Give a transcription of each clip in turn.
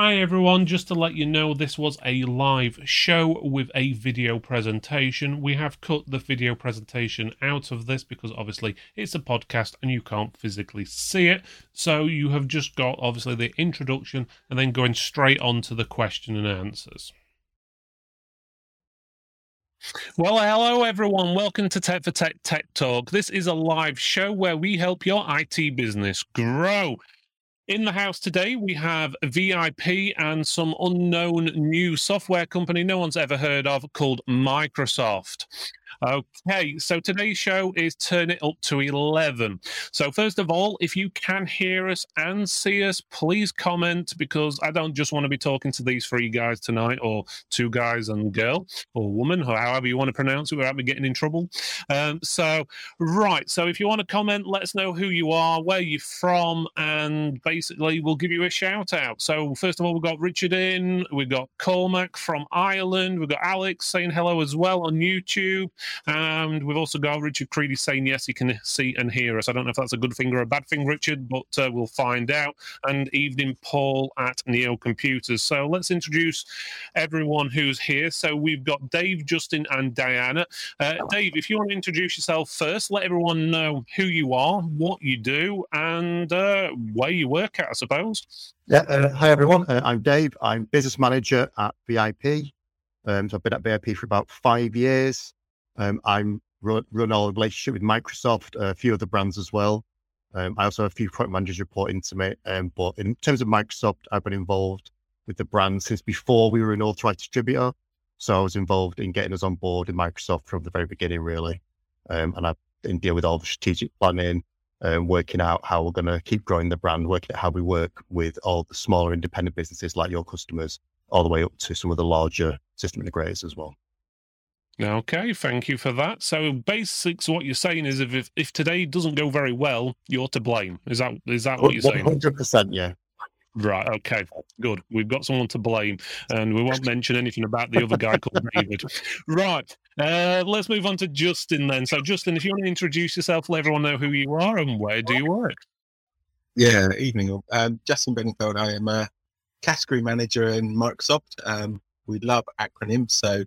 Hi everyone, just to let you know, this was a live show with a video presentation. We have cut the video presentation out of this because obviously it's a podcast and you can't physically see it. So you have just got obviously the introduction and then going straight on to the question and answers. Well, hello everyone. Welcome to Tech for Tech Tech Talk. This is a live show where we help your IT business grow. In the house today, we have VIP and some unknown new software company no one's ever heard of called Microsoft. Okay, so today's show is Turn It Up to 11. So, first of all, if you can hear us and see us, please comment because I don't just want to be talking to these three guys tonight, or two guys and girl, or woman, or however you want to pronounce it without me getting in trouble. Um, so, right, so if you want to comment, let us know who you are, where you're from, and basically we'll give you a shout out. So, first of all, we've got Richard in, we've got Cormac from Ireland, we've got Alex saying hello as well on YouTube. And we've also got Richard Creedy saying, yes, he can see and hear us. I don't know if that's a good thing or a bad thing, Richard, but uh, we'll find out. And evening, Paul at Neo Computers. So let's introduce everyone who's here. So we've got Dave, Justin, and Diana. Uh, Dave, if you want to introduce yourself first, let everyone know who you are, what you do, and uh, where you work at, I suppose. Yeah. Uh, hi, everyone. Uh, I'm Dave. I'm business manager at VIP. Um, so I've been at VIP for about five years. Um, I'm run, all relationship with Microsoft, a few other brands as well. Um, I also have a few product managers reporting to me. Um, but in terms of Microsoft, I've been involved with the brand since before we were an authorized distributor. So I was involved in getting us on board in Microsoft from the very beginning, really. Um, and I deal with all the strategic planning, um, working out how we're going to keep growing the brand, working out how we work with all the smaller independent businesses like your customers, all the way up to some of the larger system integrators as well. Okay, thank you for that. So, basics, what you're saying is, if, if if today doesn't go very well, you're to blame. Is that is that what you're saying? Hundred percent, yeah. Right. Okay. Good. We've got someone to blame, and we won't mention anything about the other guy called David. Right. Uh, let's move on to Justin then. So, Justin, if you want to introduce yourself, let everyone know who you are and where do you work. Yeah. Evening. Um, Justin Benningfield. I am a category manager in Microsoft. Um, we love acronyms, so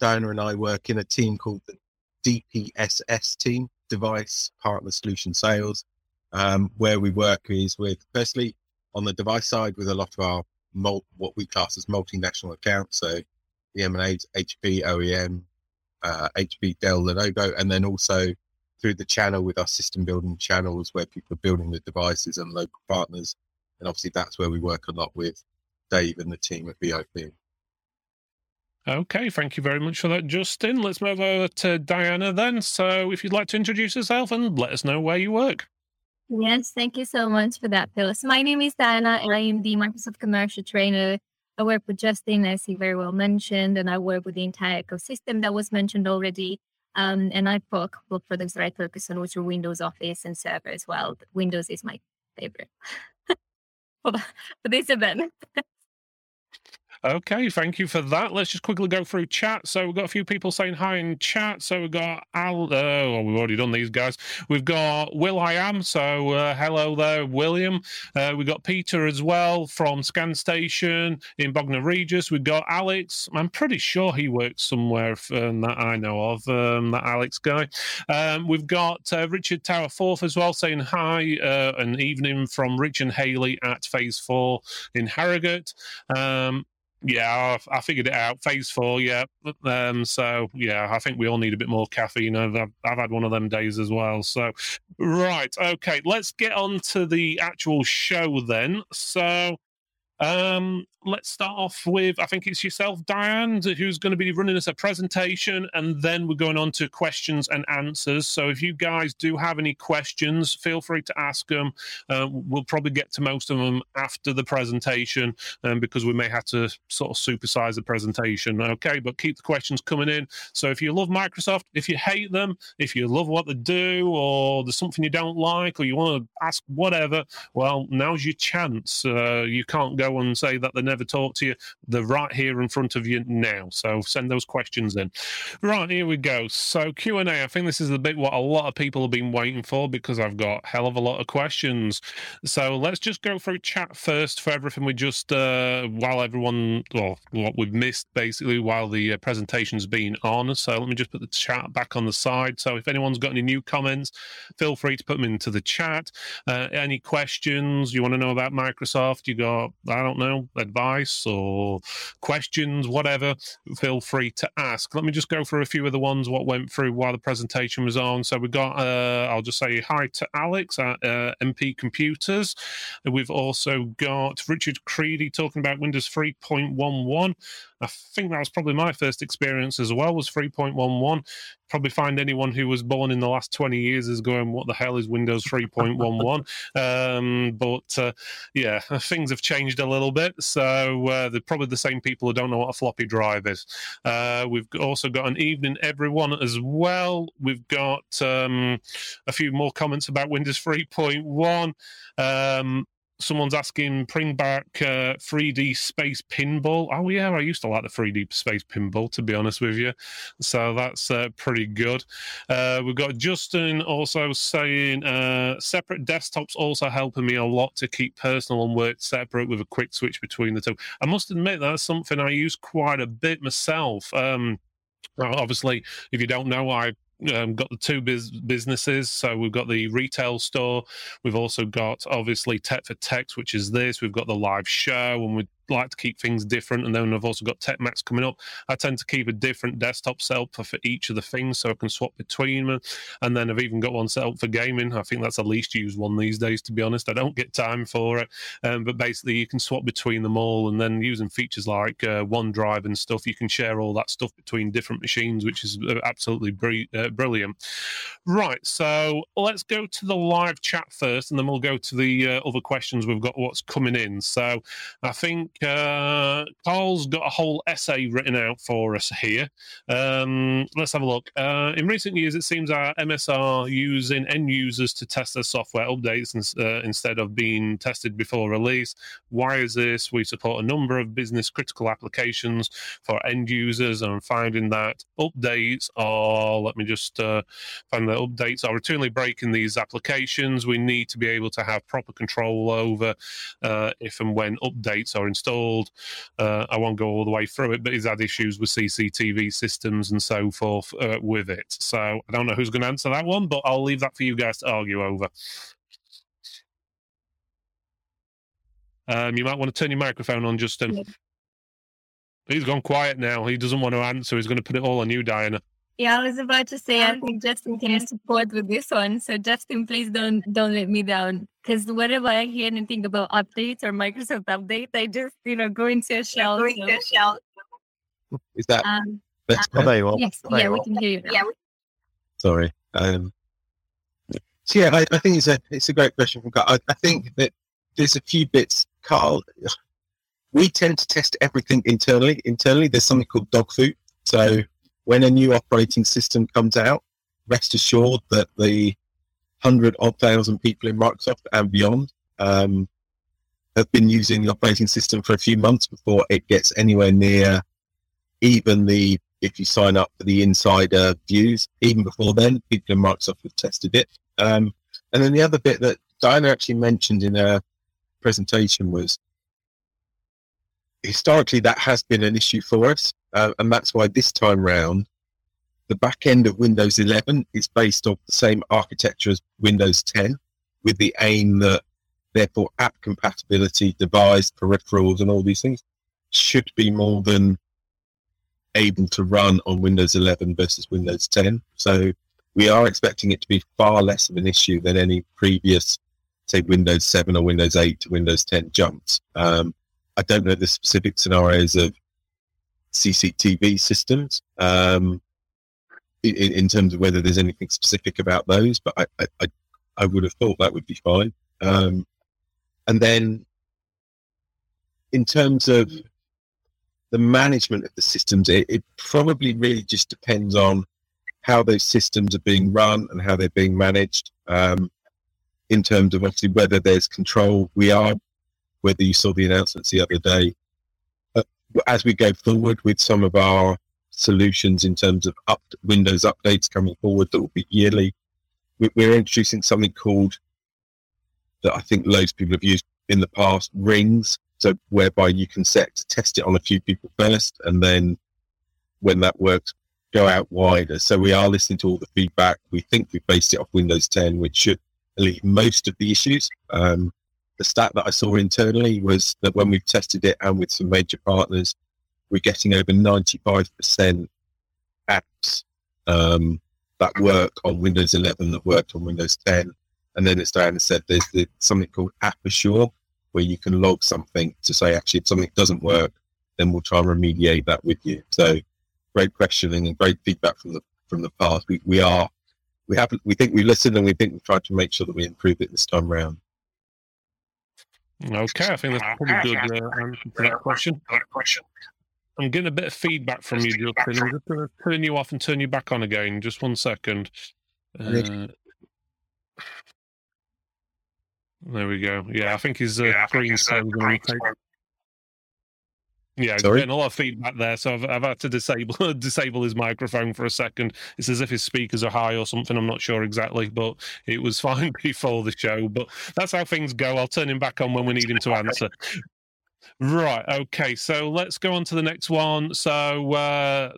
Diana and I work in a team called the DPSS team, Device Partner Solution Sales, um, where we work is with, firstly, on the device side with a lot of our mul- what we class as multinational accounts. So the MNAs, HP, OEM, uh, HP, Dell, Lenovo, and then also through the channel with our system building channels where people are building the devices and local partners. And obviously that's where we work a lot with Dave and the team at VIP. Okay, thank you very much for that, Justin. Let's move over to Diana then. So, if you'd like to introduce yourself and let us know where you work. Yes, thank you so much for that. So, my name is Diana, and I am the Microsoft Commercial Trainer. I work with Justin, as he very well mentioned, and I work with the entire ecosystem that was mentioned already. Um, and I've got a couple of products that I focus on, which are Windows Office and Server as well. Windows is my favorite for, for this event. Okay, thank you for that. Let's just quickly go through chat. So we've got a few people saying hi in chat. So we've got Al. Uh, we've already done these guys. We've got Will I am. So uh, hello there, William. Uh, we've got Peter as well from Scan Station in Bognor Regis. We've got Alex. I'm pretty sure he works somewhere um, that I know of. Um, that Alex guy. Um, we've got uh, Richard Tower Fourth as well saying hi uh, and evening from Rich and Haley at Phase Four in Harrogate. Um, yeah, I, figured it out. Phase four, yeah. Um, so yeah, I think we all need a bit more caffeine. I've, I've had one of them days as well. So, right, okay, let's get on to the actual show then. So, um, let's start off with I think it's yourself, Diane, who's going to be running us a presentation, and then we're going on to questions and answers. So if you guys do have any questions, feel free to ask them. Uh, we'll probably get to most of them after the presentation um, because we may have to sort of supersize the presentation. Okay, but keep the questions coming in. So if you love Microsoft, if you hate them, if you love what they do, or there's something you don't like, or you want to ask whatever, well, now's your chance. Uh, you can't go and say that they never talk to you, they're right here in front of you now. So send those questions in. Right, here we go. So Q&A, I think this is the bit what a lot of people have been waiting for because I've got hell of a lot of questions. So let's just go through chat first for everything we just, uh, while everyone, well, what we've missed basically while the uh, presentation's been on. So let me just put the chat back on the side. So if anyone's got any new comments, feel free to put them into the chat. Uh, any questions you want to know about Microsoft, you got, I don't know, advice or questions, whatever, feel free to ask. Let me just go through a few of the ones what went through while the presentation was on. So we got, uh, I'll just say hi to Alex at uh, MP Computers. We've also got Richard Creedy talking about Windows 3.11. I think that was probably my first experience as well. Was 3.11. Probably find anyone who was born in the last 20 years is going, "What the hell is Windows 3.11?" um, but uh, yeah, things have changed a little bit. So uh, they're probably the same people who don't know what a floppy drive is. Uh, we've also got an evening, everyone, as well. We've got um, a few more comments about Windows 3.1. Um, someone's asking bring back uh, 3D space pinball. Oh yeah, I used to like the 3D space pinball to be honest with you. So that's uh, pretty good. Uh, we've got Justin also saying uh, separate desktops also helping me a lot to keep personal and work separate with a quick switch between the two. I must admit that's something I use quite a bit myself. Um, obviously, if you don't know, I um, got the two biz- businesses. So we've got the retail store. We've also got obviously Tech for Text, which is this. We've got the live show, and we like to keep things different. And then I've also got Tech Max coming up. I tend to keep a different desktop setup for, for each of the things so I can swap between them. And then I've even got one set up for gaming. I think that's the least used one these days, to be honest. I don't get time for it. Um, but basically, you can swap between them all. And then using features like uh, OneDrive and stuff, you can share all that stuff between different machines, which is uh, absolutely br- uh, brilliant. Right. So let's go to the live chat first, and then we'll go to the uh, other questions we've got what's coming in. So I think uh, Carl's got a whole essay written out for us here. Um, let's have a look. Uh, in recent years, it seems our MSR using end users to test their software updates uh, instead of being tested before release. Why is this? We support a number of business critical applications for end users, and finding that updates are, let me just uh, find the updates are routinely breaking these applications. We need to be able to have proper control over uh, if and when updates are installed installed. Uh, I won't go all the way through it, but he's had issues with CCTV systems and so forth uh, with it. So I don't know who's going to answer that one, but I'll leave that for you guys to argue over. Um, you might want to turn your microphone on, Justin. He's gone quiet now. He doesn't want to answer. He's going to put it all on you, Diana. Yeah, I was about to say I think Justin can support with this one. So Justin, please don't don't let me down. Because whenever I hear anything about updates or Microsoft update, I just you know go into a shell. Go into a shell. Is that um, that's oh, there you are. Yes, there yeah, we can hear you. Now. Yeah. Sorry. Um, so yeah, I, I, think it's a it's a great question from Carl. I, I think that there's a few bits, Carl. We tend to test everything internally. Internally, there's something called dog food. So when a new operating system comes out, rest assured that the hundred odd thousand people in Microsoft and beyond um, have been using the operating system for a few months before it gets anywhere near even the if you sign up for the insider views, even before then, people in Microsoft have tested it. Um, and then the other bit that Diana actually mentioned in her presentation was historically that has been an issue for us. Uh, and that's why this time round, the back end of Windows 11 is based off the same architecture as Windows 10, with the aim that therefore app compatibility, device, peripherals, and all these things should be more than able to run on Windows 11 versus Windows 10. So we are expecting it to be far less of an issue than any previous, say, Windows 7 or Windows 8 to Windows 10 jumps. Um, I don't know the specific scenarios of CCTV systems um, in, in, terms of whether there's anything specific about those, but I, I, I would have thought that would be fine. Um, and then in terms of the management of the systems, it, it, probably really just depends on how those systems are being run and how they're being managed. Um, in terms of obviously whether there's control, we are whether you saw the announcements the other day. As we go forward with some of our solutions in terms of up Windows updates coming forward that will be yearly, we, we're introducing something called that I think loads of people have used in the past rings. So whereby you can set to test it on a few people first, and then when that works, go out wider. So we are listening to all the feedback. We think we based it off Windows 10, which should alleviate most of the issues. Um, the stat that I saw internally was that when we've tested it and with some major partners, we're getting over 95% apps um, that work on Windows 11 that worked on Windows 10. And then as Diana said, there's the, something called App Assure, where you can log something to say, actually, if something doesn't work, then we'll try and remediate that with you. So great questioning and great feedback from the from the past. We, we are we have we think we listened and we think we've tried to make sure that we improve it this time round. Okay, I think that's pretty good uh, answer to that question. I'm getting a bit of feedback from you, Justin. I'm just going to turn you off and turn you back on again. Just one second. Uh, there we go. Yeah, I think his uh, yeah, screen's going to take. Yeah, Sorry? getting a lot of feedback there, so I've, I've had to disable disable his microphone for a second. It's as if his speakers are high or something. I'm not sure exactly, but it was fine before the show. But that's how things go. I'll turn him back on when we need him to answer. Right. Okay. So let's go on to the next one. So uh,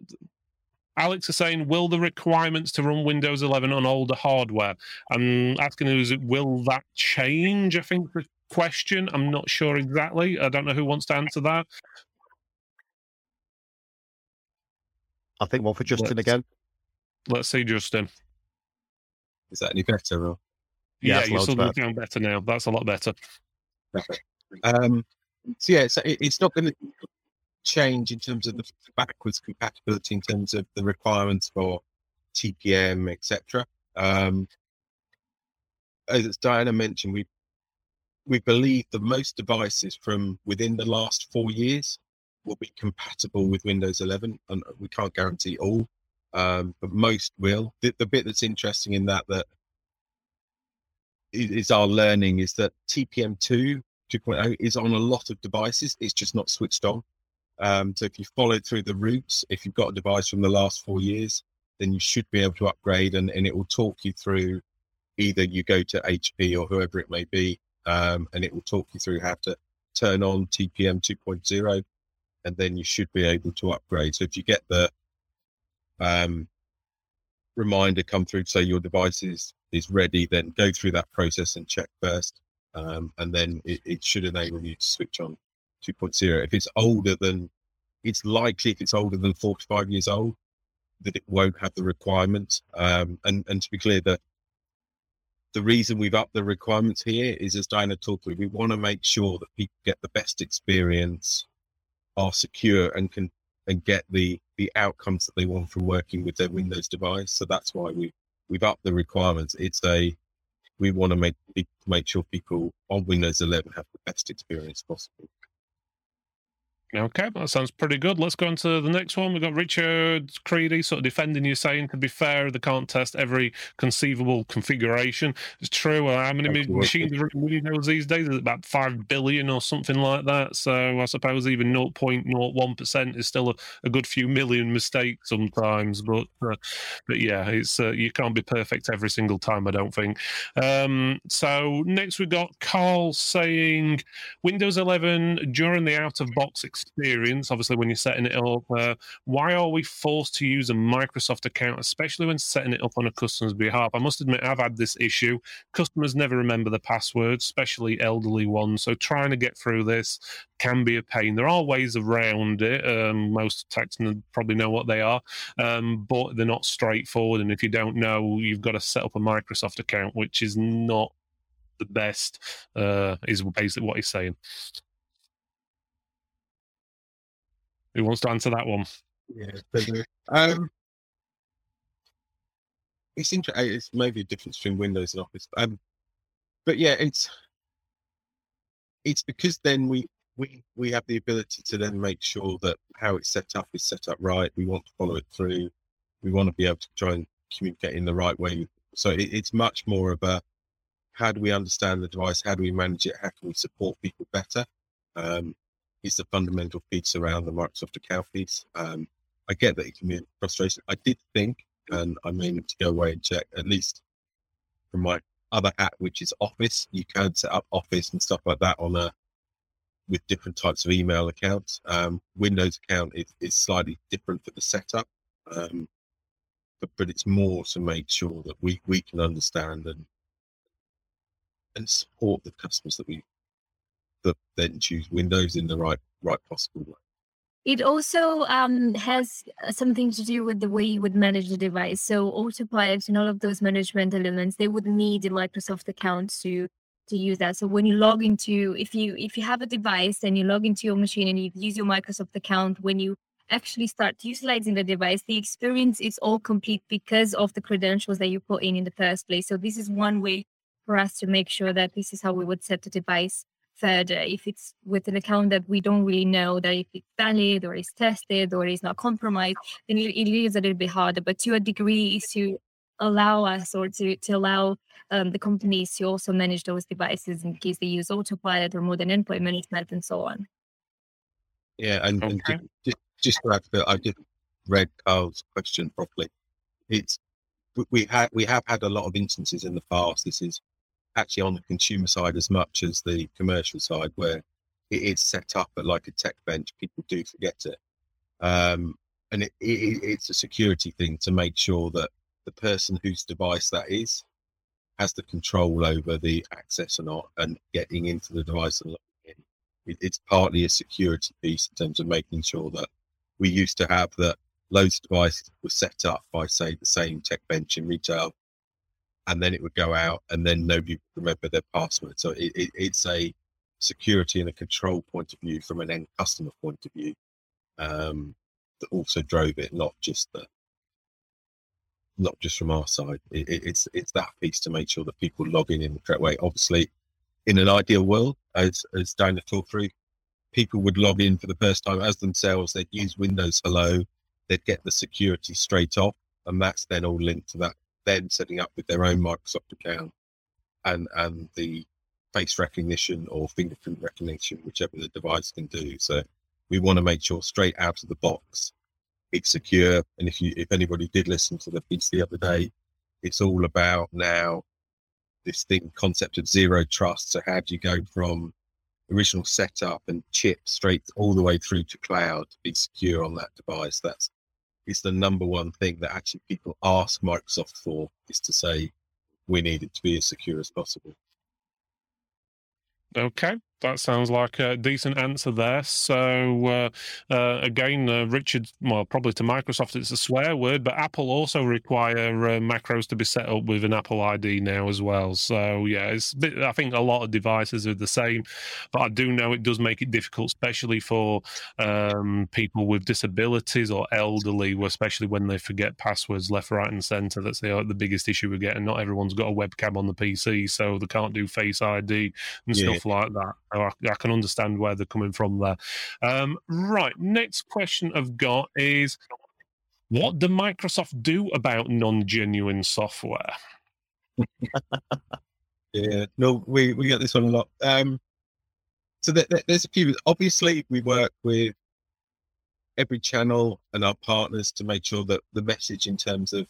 Alex is saying, will the requirements to run Windows 11 on older hardware? I'm asking, is it will that change? I think the question. I'm not sure exactly. I don't know who wants to answer that. I think one for Justin let's, again. Let's see, Justin. Is that any better? Or? Yeah, yeah you're still better. better now. That's a lot better. Um, so yeah, so it, it's not going to change in terms of the backwards compatibility in terms of the requirements for TPM, etc. Um, as Diana mentioned, we we believe that most devices from within the last four years will be compatible with Windows 11, and we can't guarantee all, um, but most will. The, the, bit that's interesting in that that is our learning is that TPM 2 2.0 is on a lot of devices. It's just not switched on. Um, so if you follow through the routes, if you've got a device from the last four years, then you should be able to upgrade and, and it will talk you through either you go to HP or whoever it may be, um, and it will talk you through how to turn on TPM 2.0, and then you should be able to upgrade. So if you get the um, reminder come through say your device is, is ready, then go through that process and check first, um, and then it, it should enable you to switch on 2.0. If it's older than, it's likely if it's older than 45 years old, that it won't have the requirements. Um, and, and to be clear, that the reason we've upped the requirements here is, as Diana talked through, we want to make sure that people get the best experience, are secure, and can and get the the outcomes that they want from working with their Windows device. So that's why we we've upped the requirements. It's a we want to make make sure people on Windows 11 have the best experience possible. Okay, that sounds pretty good. Let's go on to the next one. We've got Richard Creedy sort of defending you, saying, to be fair, they can't test every conceivable configuration. It's true. How many Absolutely. machines are Windows these days? Is about 5 billion or something like that? So I suppose even 0.01% is still a, a good few million mistakes sometimes. But uh, but yeah, it's uh, you can't be perfect every single time, I don't think. Um, so next we've got Carl saying, Windows 11 during the out of box experience, obviously, when you're setting it up. Uh, why are we forced to use a Microsoft account, especially when setting it up on a customer's behalf? I must admit, I've had this issue. Customers never remember the passwords, especially elderly ones. So trying to get through this can be a pain. There are ways around it. Um, most techs probably know what they are, um, but they're not straightforward. And if you don't know, you've got to set up a Microsoft account, which is not the best, uh, is basically what he's saying. Who wants to answer that one? Yeah, um, it's interesting. It's maybe a difference between Windows and Office, um, but yeah, it's it's because then we we we have the ability to then make sure that how it's set up is set up right. We want to follow it through. We want to be able to try and communicate in the right way. So it, it's much more of a how do we understand the device? How do we manage it? How can we support people better? Um, is the fundamental piece around the Microsoft account piece. Um, I get that it can be frustrating. I did think, and I mean to go away and check, at least from my other hat, which is Office, you can set up Office and stuff like that on a with different types of email accounts. Um, Windows account is, is slightly different for the setup, um, but but it's more to make sure that we we can understand and and support the customers that we then choose Windows in the right right possible way. It also um, has uh, something to do with the way you would manage the device. So autopilot and all of those management elements, they would need a Microsoft account to to use that. So when you log into, if you if you have a device and you log into your machine and you use your Microsoft account, when you actually start utilizing the device, the experience is all complete because of the credentials that you put in in the first place. So this is one way for us to make sure that this is how we would set the device further. If it's with an account that we don't really know that if it's valid or is tested or is not compromised, then it, it is a little bit harder. But to a degree, is to allow us or to, to allow um, the companies to also manage those devices in case they use autopilot or modern endpoint management and so on. Yeah, and, okay. and just, just to add to that, I didn't read Carl's question properly. It's we have we have had a lot of instances in the past. This is actually on the consumer side as much as the commercial side, where it is set up at like a tech bench. People do forget it, um, and it, it, it's a security thing to make sure that the person whose device that is has the control over the access or not and getting into the device and in. It, it's partly a security piece in terms of making sure that we used to have that loads of devices were set up by say the same tech bench in retail and then it would go out and then nobody would remember their password. So it, it, it's a security and a control point of view from an end customer point of view um, that also drove it, not just the not just from our side. It, it's it's that piece to make sure that people log in in the correct way. Obviously, in an ideal world, as as Diana talked through, people would log in for the first time as themselves. They'd use Windows Hello. They'd get the security straight off, and that's then all linked to that then setting up with their own Microsoft account and and the face recognition or fingerprint recognition, whichever the device can do. So we want to make sure straight out of the box it's secure. And if you if anybody did listen to the piece the other day, it's all about now this thing concept of zero trust. So how do you go from original setup and chip straight all the way through to cloud to be secure on that device? That's is the number one thing that actually people ask Microsoft for is to say we need it to be as secure as possible. Okay, that sounds like a decent answer there. So uh, uh, again, uh, Richard, well, probably to Microsoft it's a swear word, but Apple also require uh, macOS to be set up with an Apple ID now as well. So yeah, it's bit, I think a lot of devices are the same, but I do know it does make it difficult, especially for um, people with disabilities or elderly, especially when they forget passwords left, right, and centre. That's the, the biggest issue we get, and not everyone's got a webcam on the PC, so they can't do Face ID and yeah. stuff like that. I, I, can understand where they're coming from there. Um, right, next question I've got is what do Microsoft do about non genuine software? yeah, no, we, we get this one a lot. Um, so there, there's a few. Obviously, we work with every channel and our partners to make sure that the message in terms of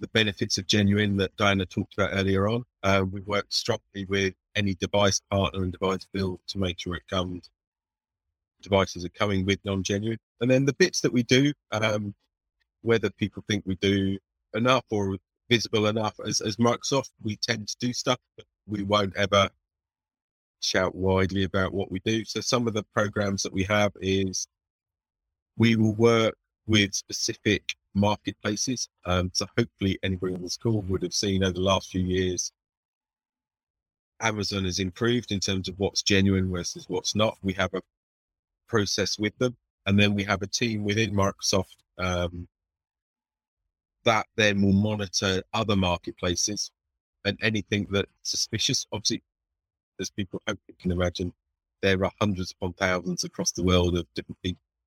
the benefits of genuine that Diana talked about earlier on. Uh, we worked strongly with any device partner and device build to make sure it comes. Devices are coming with non-genuine, and then the bits that we do, um, whether people think we do enough or visible enough as, as Microsoft, we tend to do stuff, but we won't ever shout widely about what we do. So some of the programs that we have is we will work with specific marketplaces. Um, so hopefully anybody on this call would have seen over the last few years, Amazon has improved in terms of what's genuine versus what's not. We have a process with them, and then we have a team within Microsoft um, that then will monitor other marketplaces and anything that's suspicious. Obviously, as people hopefully can imagine, there are hundreds upon thousands across the world of different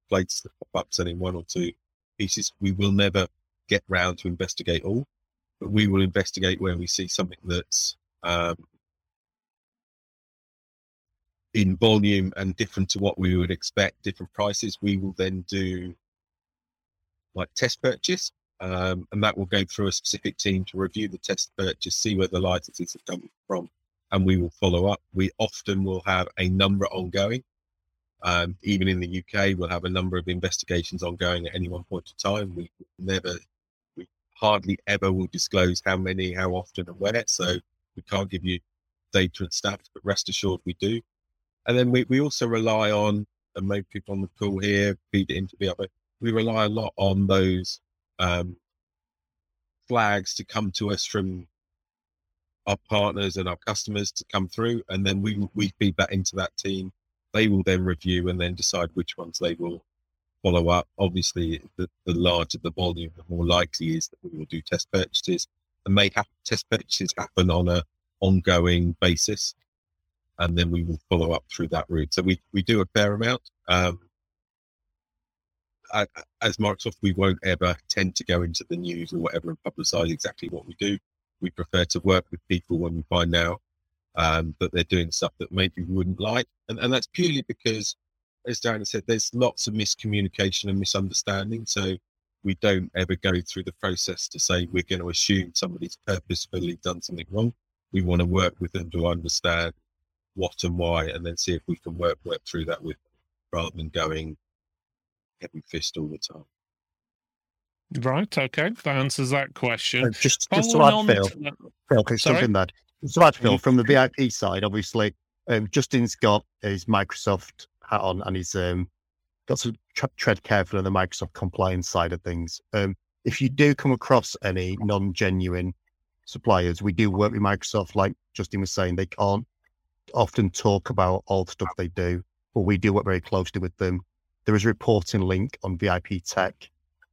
plates that pop up selling one or two pieces. We will never get round to investigate all, but we will investigate where we see something that's um, in volume and different to what we would expect, different prices, we will then do like test purchase. Um, and that will go through a specific team to review the test purchase, see where the licenses have come from, and we will follow up. We often will have a number ongoing. Um, even in the UK, we'll have a number of investigations ongoing at any one point in time. We never, we hardly ever will disclose how many, how often, and where. So we can't give you data and stats, but rest assured we do. And then we, we also rely on, and maybe people on the call here feed it into the other, we rely a lot on those um, flags to come to us from our partners and our customers to come through, and then we we feed that into that team. They will then review and then decide which ones they will follow up. Obviously, the, the larger the volume, the more likely is that we will do test purchases, and may have test purchases happen on a ongoing basis, and then we will follow up through that route. So we we do a fair amount. Um, as Microsoft, we won't ever tend to go into the news or whatever and publicize exactly what we do. We prefer to work with people when we find out um, that they're doing stuff that maybe we wouldn't like. And, and that's purely because, as Darren said, there's lots of miscommunication and misunderstanding. So we don't ever go through the process to say we're going to assume somebody's purposefully done something wrong. We want to work with them to understand what and why, and then see if we can work work through that with rather than going heavy fist all the time. Right. Okay. That answers that question. Uh, just, just to add, Phil, to Phil, can something that just to add, Phil, from the VIP side, obviously, um, Justin's got his Microsoft hat on and he's um, got to tread carefully on the Microsoft compliance side of things. Um, if you do come across any non-genuine suppliers, we do work with Microsoft. Like Justin was saying, they can't often talk about all the stuff they do, but we do work very closely with them. There is a reporting link on VIP Tech.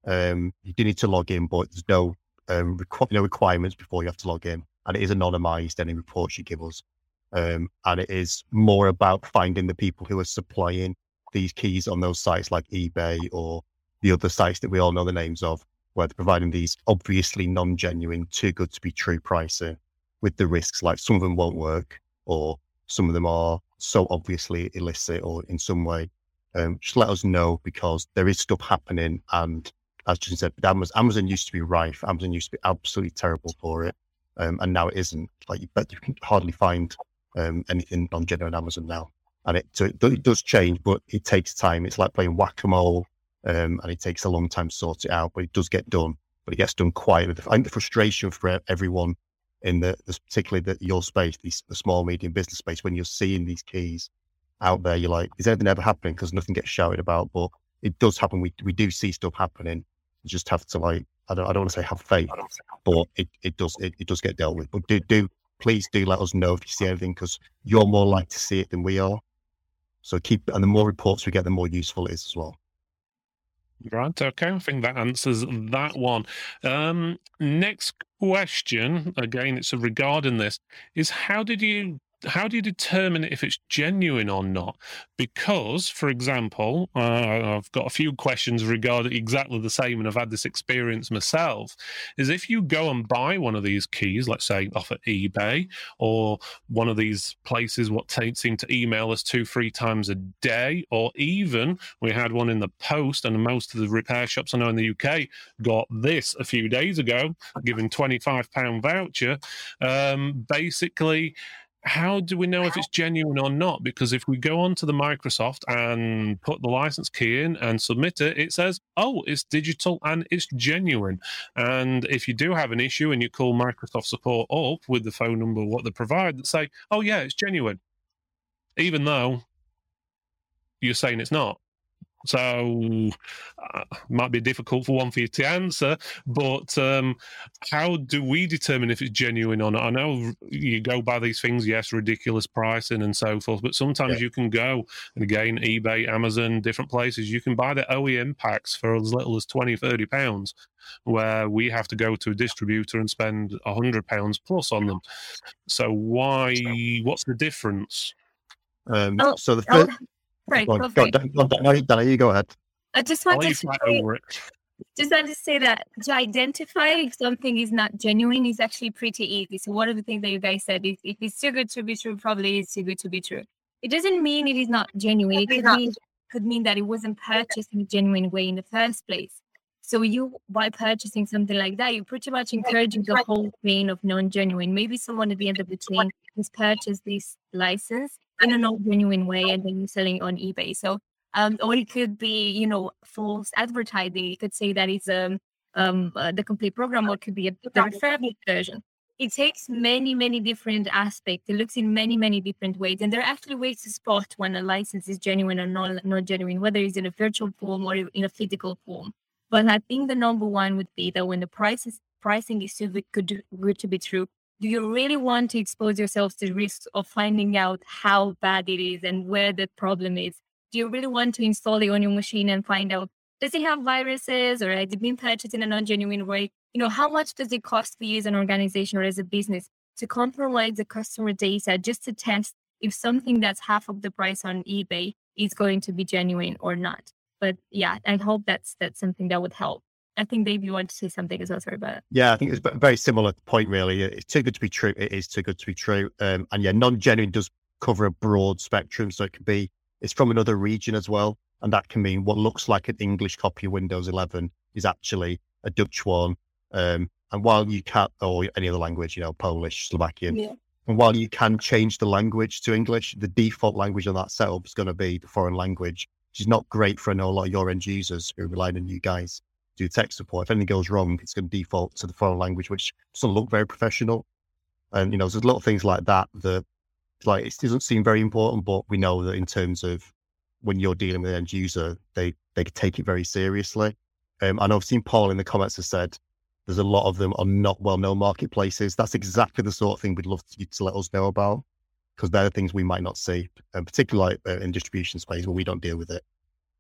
Um, you do need to log in, but there's no um, requ- no requirements before you have to log in, and it is anonymized. Any reports you give us, um, and it is more about finding the people who are supplying these keys on those sites like eBay or the other sites that we all know the names of, where they're providing these obviously non-genuine, too good to be true pricing with the risks like some of them won't work or some of them are so obviously illicit or in some way um, just let us know because there is stuff happening. And as Justin said, Amazon, Amazon used to be rife. Amazon used to be absolutely terrible for it. Um, and now it isn't. Like you bet you can hardly find um, anything on genuine Amazon now. And it, so it, does change, but it takes time. It's like playing whack a mole, um, and it takes a long time to sort it out. But it does get done. But it gets done quietly. I think the frustration for everyone in the, the particularly the, your space, the, the small medium business space, when you're seeing these keys out there, you're like, is anything ever happening? Because nothing gets shouted about, but it does happen. We we do see stuff happening. You just have to like, I don't I don't want to say have faith, but it, it does it, it does get dealt with. But do do please do let us know if you see anything because you're more likely to see it than we are. So keep and the more reports we get, the more useful it is as well. Right. Okay. I think that answers that one. Um, next question, again, it's regarding this, is how did you how do you determine if it's genuine or not? Because, for example, uh, I've got a few questions regarding exactly the same, and I've had this experience myself. Is if you go and buy one of these keys, let's say off at eBay or one of these places, what t- seem to email us two, three times a day, or even we had one in the post, and most of the repair shops I know in the UK got this a few days ago, giving £25 voucher. Um, basically, how do we know if it's genuine or not? Because if we go onto the Microsoft and put the license key in and submit it, it says, oh, it's digital and it's genuine. And if you do have an issue and you call Microsoft support up with the phone number, what they provide, that say, oh, yeah, it's genuine, even though you're saying it's not. So uh, might be difficult for one for you to answer, but um, how do we determine if it's genuine or not? I know you go by these things, yes, ridiculous pricing and so forth, but sometimes yeah. you can go and again, eBay, Amazon, different places, you can buy the OEM packs for as little as 20, 30 pounds, where we have to go to a distributor and spend a hundred pounds plus on them. So why? What's the difference? Um, oh, so the first, Right. Go on, go on, go on, Dana, you go ahead. I just wanted to say, just want to say that to identify if something is not genuine is actually pretty easy. So one of the things that you guys said is if it's too good to be true, probably it's too good to be true. It doesn't mean it is not genuine. It could mean, could mean that it wasn't purchased in a genuine way in the first place. So you, by purchasing something like that, you're pretty much encouraging the whole chain of non-genuine. Maybe someone at the end of the chain has purchased this license in a non-genuine way, and then you're selling on eBay. So um, or it could be, you know, false advertising. You could say that it's um, um, uh, the complete program, or it could be a, the refurbished version. It takes many, many different aspects. It looks in many, many different ways, and there are actually ways to spot when a license is genuine or not, not genuine, whether it's in a virtual form or in a physical form. But I think the number one would be that when the price is, pricing is too good, good to be true, do you really want to expose yourselves to risks of finding out how bad it is and where the problem is? do you really want to install it on your machine and find out does it have viruses or has it been purchased in a non-genuine way? You know, how much does it cost for you as an organization or as a business to compromise the customer data just to test if something that's half of the price on eBay is going to be genuine or not? But yeah, I hope that's that's something that would help. I think Dave, you want to say something as well. Sorry about. Yeah, I think it's a very similar point, really. It's too good to be true. It is too good to be true. Um, and yeah, non genuine does cover a broad spectrum. So it could be it's from another region as well. And that can mean what looks like an English copy of Windows 11 is actually a Dutch one. Um, and while you can't, or any other language, you know, Polish, Slovakian, yeah. and while you can change the language to English, the default language on that setup is going to be the foreign language, which is not great for a lot of your end users who rely on you guys do tech support. If anything goes wrong, it's going to default to the foreign language, which doesn't look very professional. And, you know, there's a lot of things like that that like it doesn't seem very important, but we know that in terms of when you're dealing with an end user, they they take it very seriously. Um, and I've seen Paul in the comments has said there's a lot of them are not well known marketplaces. That's exactly the sort of thing we'd love you to let us know about because they're the things we might not see, and particularly like, uh, in distribution space where we don't deal with it.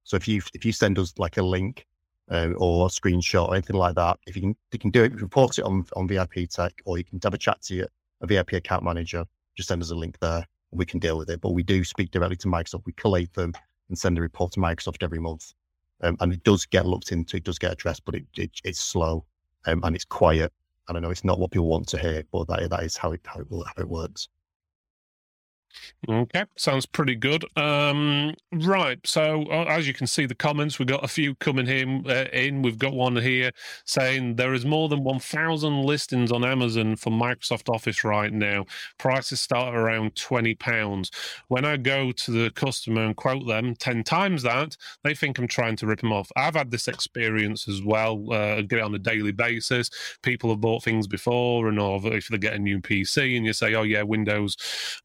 So if you if you send us like a link um, or screenshot or anything like that, if you can you can do it, report it on on VIP Tech, or you can have a chat to your, a VIP account manager just send us a link there and we can deal with it. But we do speak directly to Microsoft. We collate them and send a report to Microsoft every month. Um, and it does get looked into, it does get addressed, but it, it it's slow um, and it's quiet. And I know it's not what people want to hear, but that, that is how it, how it, how it works. Okay, sounds pretty good. Um, right, so uh, as you can see, the comments we've got a few coming in. Uh, in we've got one here saying there is more than one thousand listings on Amazon for Microsoft Office right now. Prices start around twenty pounds. When I go to the customer and quote them ten times that, they think I'm trying to rip them off. I've had this experience as well. Uh, get it on a daily basis. People have bought things before, and or if they get a new PC and you say, "Oh yeah, Windows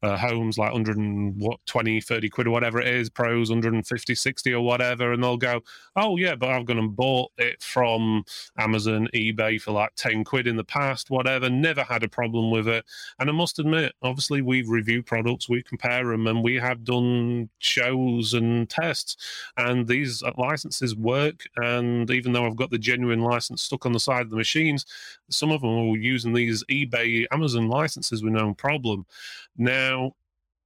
uh, Homes." Like 100 and what 20 30 quid or whatever it is pros 150 60 or whatever and they'll go oh yeah but i've gone and bought it from amazon ebay for like 10 quid in the past whatever never had a problem with it. And i must admit obviously we review products we compare them and we have done shows and tests and these uh, licenses work and even though i've got the genuine license stuck on the side of the machines some of them are using these ebay amazon licenses with no problem. Now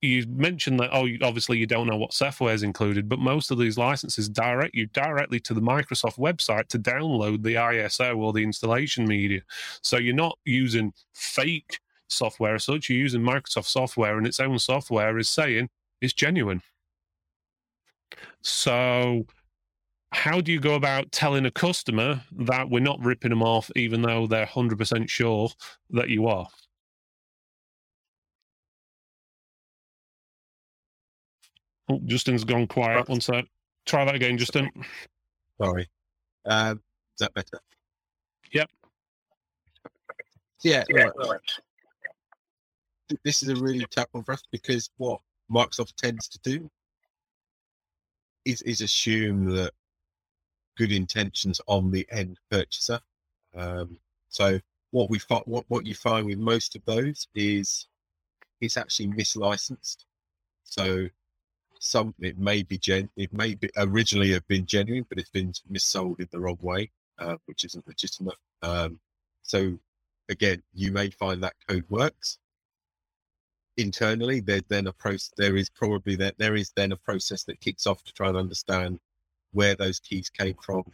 you mentioned that oh obviously you don't know what software is included but most of these licenses direct you directly to the microsoft website to download the iso or the installation media. So you're not using fake software as such you're using microsoft software and its own software is saying it's genuine. So how do you go about telling a customer that we're not ripping them off even though they're 100% sure that you are Oh, Justin's gone quiet. One sec. Try that again, Justin. Sorry. Um, is that better? Yep. Yeah. yeah right. This is a really tough one for us because what Microsoft tends to do is is assume that good intentions on the end purchaser. Um, so what we find, what what you find with most of those is it's actually mislicensed. So some it may be gen it may be originally have been genuine, but it's been missold in the wrong way, uh, which isn't legitimate. Um, so again, you may find that code works internally. There then a process. There is probably that there is then a process that kicks off to try and understand where those keys came from,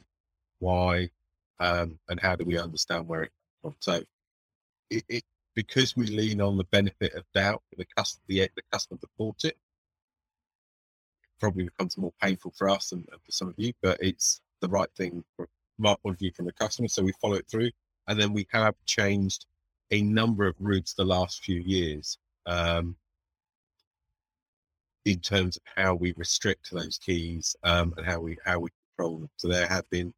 why, um, and how do we understand where it comes from. So it, it because we lean on the benefit of doubt, the customer, the, the customer bought it, probably becomes more painful for us and, and, for some of you, but it's the right thing from our point of view from the customer. So we follow it through. And then we have changed a number of routes the last few years um, in terms of how we restrict those keys um, and how we how we control them. So there have been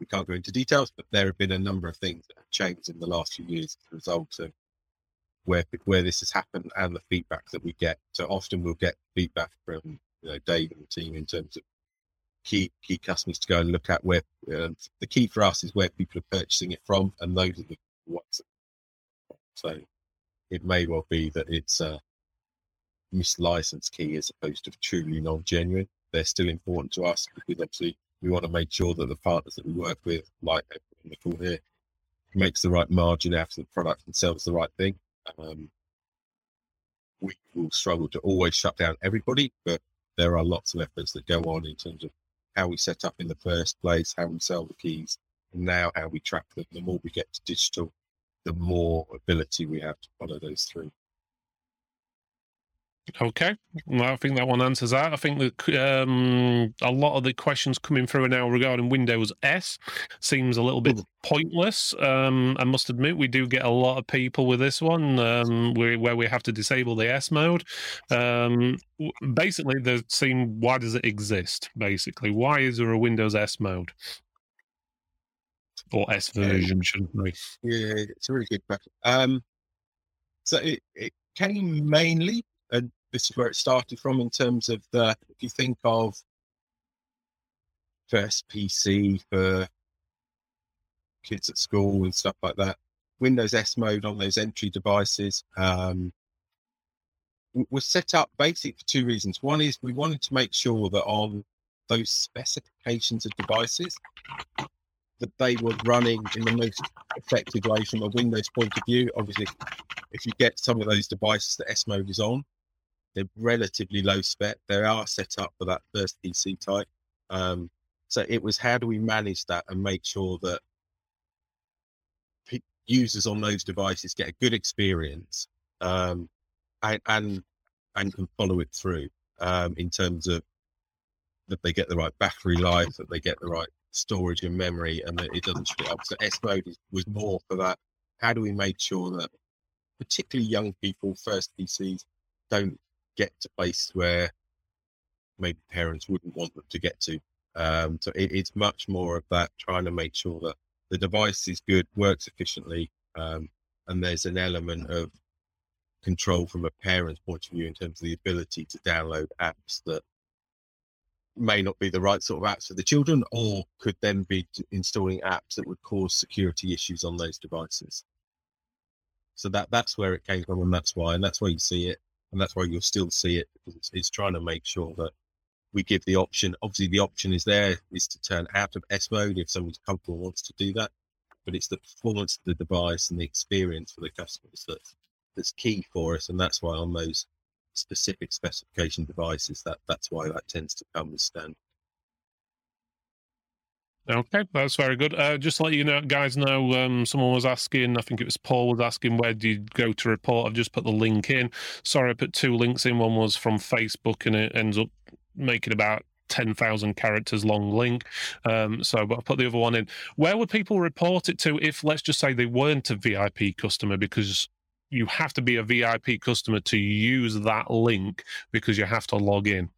we can't go into details, but there have been a number of things that have changed in the last few years as a result of where where this has happened and the feedback that we get. So often we'll get feedback from you know Dave and the team in terms of key key customers to go and look at where um, the key for us is where people are purchasing it from, and those are the ones. So it may well be that it's a mislicensed key as opposed to truly non-genuine. They're still important to us because obviously we want to make sure that the partners that we work with, like in the call here, makes the right margin after the product and sells the right thing. Um, we will struggle to always shut down everybody, but there are lots of efforts that go on in terms of how we set up in the first place, how we sell the keys, and now how we track them. The more we get to digital, the more ability we have to follow those through. Okay, well, I think that one answers that. I think that um, a lot of the questions coming through now regarding Windows S seems a little bit pointless. Um, I must admit, we do get a lot of people with this one um, where, where we have to disable the S mode. Um, basically, they seem why does it exist? Basically, why is there a Windows S mode? Or S version, shouldn't we? Yeah, it's a really good question. Um, so it, it came mainly and this is where it started from in terms of the if you think of first PC for kids at school and stuff like that, Windows S mode on those entry devices um, was set up basically for two reasons. One is we wanted to make sure that on those specifications of devices that they were running in the most effective way from a Windows point of view. Obviously, if you get some of those devices that S mode is on, they're relatively low spec. They are set up for that first PC type. Um, so it was how do we manage that and make sure that users on those devices get a good experience um, and, and, and can follow it through um, in terms of that they get the right battery life, that they get the right storage and memory, and that it doesn't split up. So S mode was more for that. How do we make sure that particularly young people, first PCs, don't get to places where maybe parents wouldn't want them to get to. Um, so it, it's much more of that trying to make sure that the device is good, works efficiently, um, and there's an element of control from a parent's point of view in terms of the ability to download apps that may not be the right sort of apps for the children or could then be installing apps that would cause security issues on those devices. So that that's where it came from and that's why and that's why you see it and that's why you'll still see it because it's, it's, trying to make sure that we give the option. Obviously, the option is there is to turn out of S mode if someone's comfortable wants to do that, but it's the performance of the device and the experience for the customers that that's key for us, and that's why on those specific specification devices that that's why that tends to come as standard. Okay, that's very good. Uh, just to let you know, guys know, um, someone was asking, I think it was Paul was asking, where do you go to report? I've just put the link in. Sorry, I put two links in. One was from Facebook and it ends up making about 10,000 characters long link. Um, so, but I put the other one in. Where would people report it to if, let's just say, they weren't a VIP customer? Because you have to be a VIP customer to use that link because you have to log in.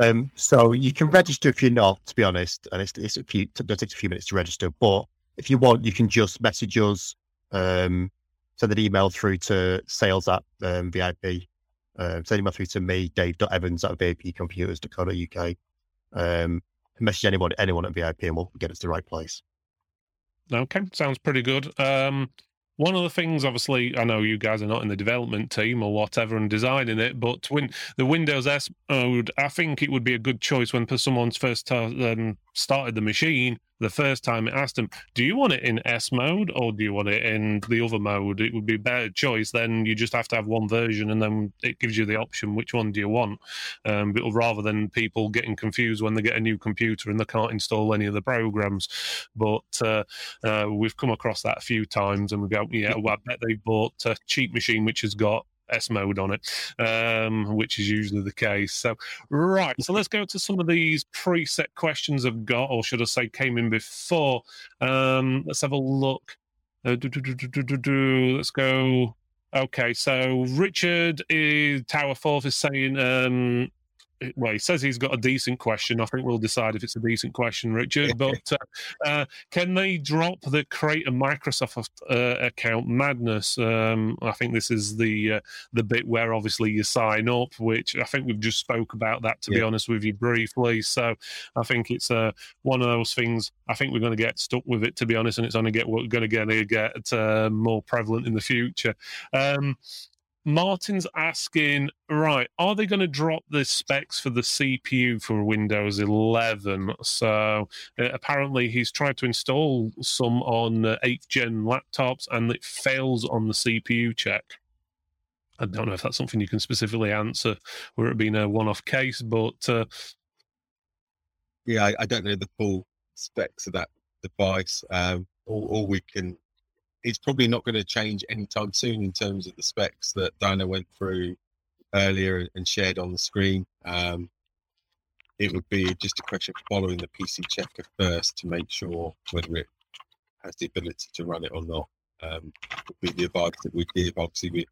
Um, so you can register if you're not, to be honest, and it's, it's a few, it takes a few minutes to register. But if you want, you can just message us, um, send an email through to sales at um, VIP, uh, send an email through to me, dave.evans at vipcomputers.co.uk. Um, message anyone, anyone at VIP and we'll get us to the right place. Okay, sounds pretty good. Um, one of the things, obviously, I know you guys are not in the development team or whatever and designing it, but when the Windows S mode, I think it would be a good choice when someone's first um, started the machine the first time it asked them, "Do you want it in S mode or do you want it in the other mode?" It would be a better choice. Then you just have to have one version, and then it gives you the option which one do you want. Um, but rather than people getting confused when they get a new computer and they can't install any of the programs. But uh, uh, we've come across that a few times, and we go, "Yeah, well, I bet they bought a cheap machine which has got S mode on it, um, which is usually the case. So, right. So let's go to some of these preset questions I've got, or should I say, came in before. Um, let's have a look. Uh, do, do, do, let's go. Okay, so Richard is Tower Fourth is saying um, well, he says he's got a decent question. I think we'll decide if it's a decent question, Richard. But uh, uh, can they drop the create a Microsoft uh, account madness? Um, I think this is the uh, the bit where obviously you sign up, which I think we've just spoke about that to yeah. be honest with you briefly. So I think it's uh, one of those things. I think we're going to get stuck with it to be honest, and it's only get going to get, get uh, more prevalent in the future. Um, Martin's asking, right, are they going to drop the specs for the CPU for Windows 11? So uh, apparently he's tried to install some on uh, 8th gen laptops and it fails on the CPU check. I don't know if that's something you can specifically answer, or it being a one off case, but. Uh, yeah, I, I, don't know the full specs of that device. Um, all, all we can it's probably not going to change anytime soon in terms of the specs that Diana went through earlier and shared on the screen. Um, it would be just a question of following the PC checker first to make sure whether it has the ability to run it or not. Um, would be the advice that we give. Obviously, we,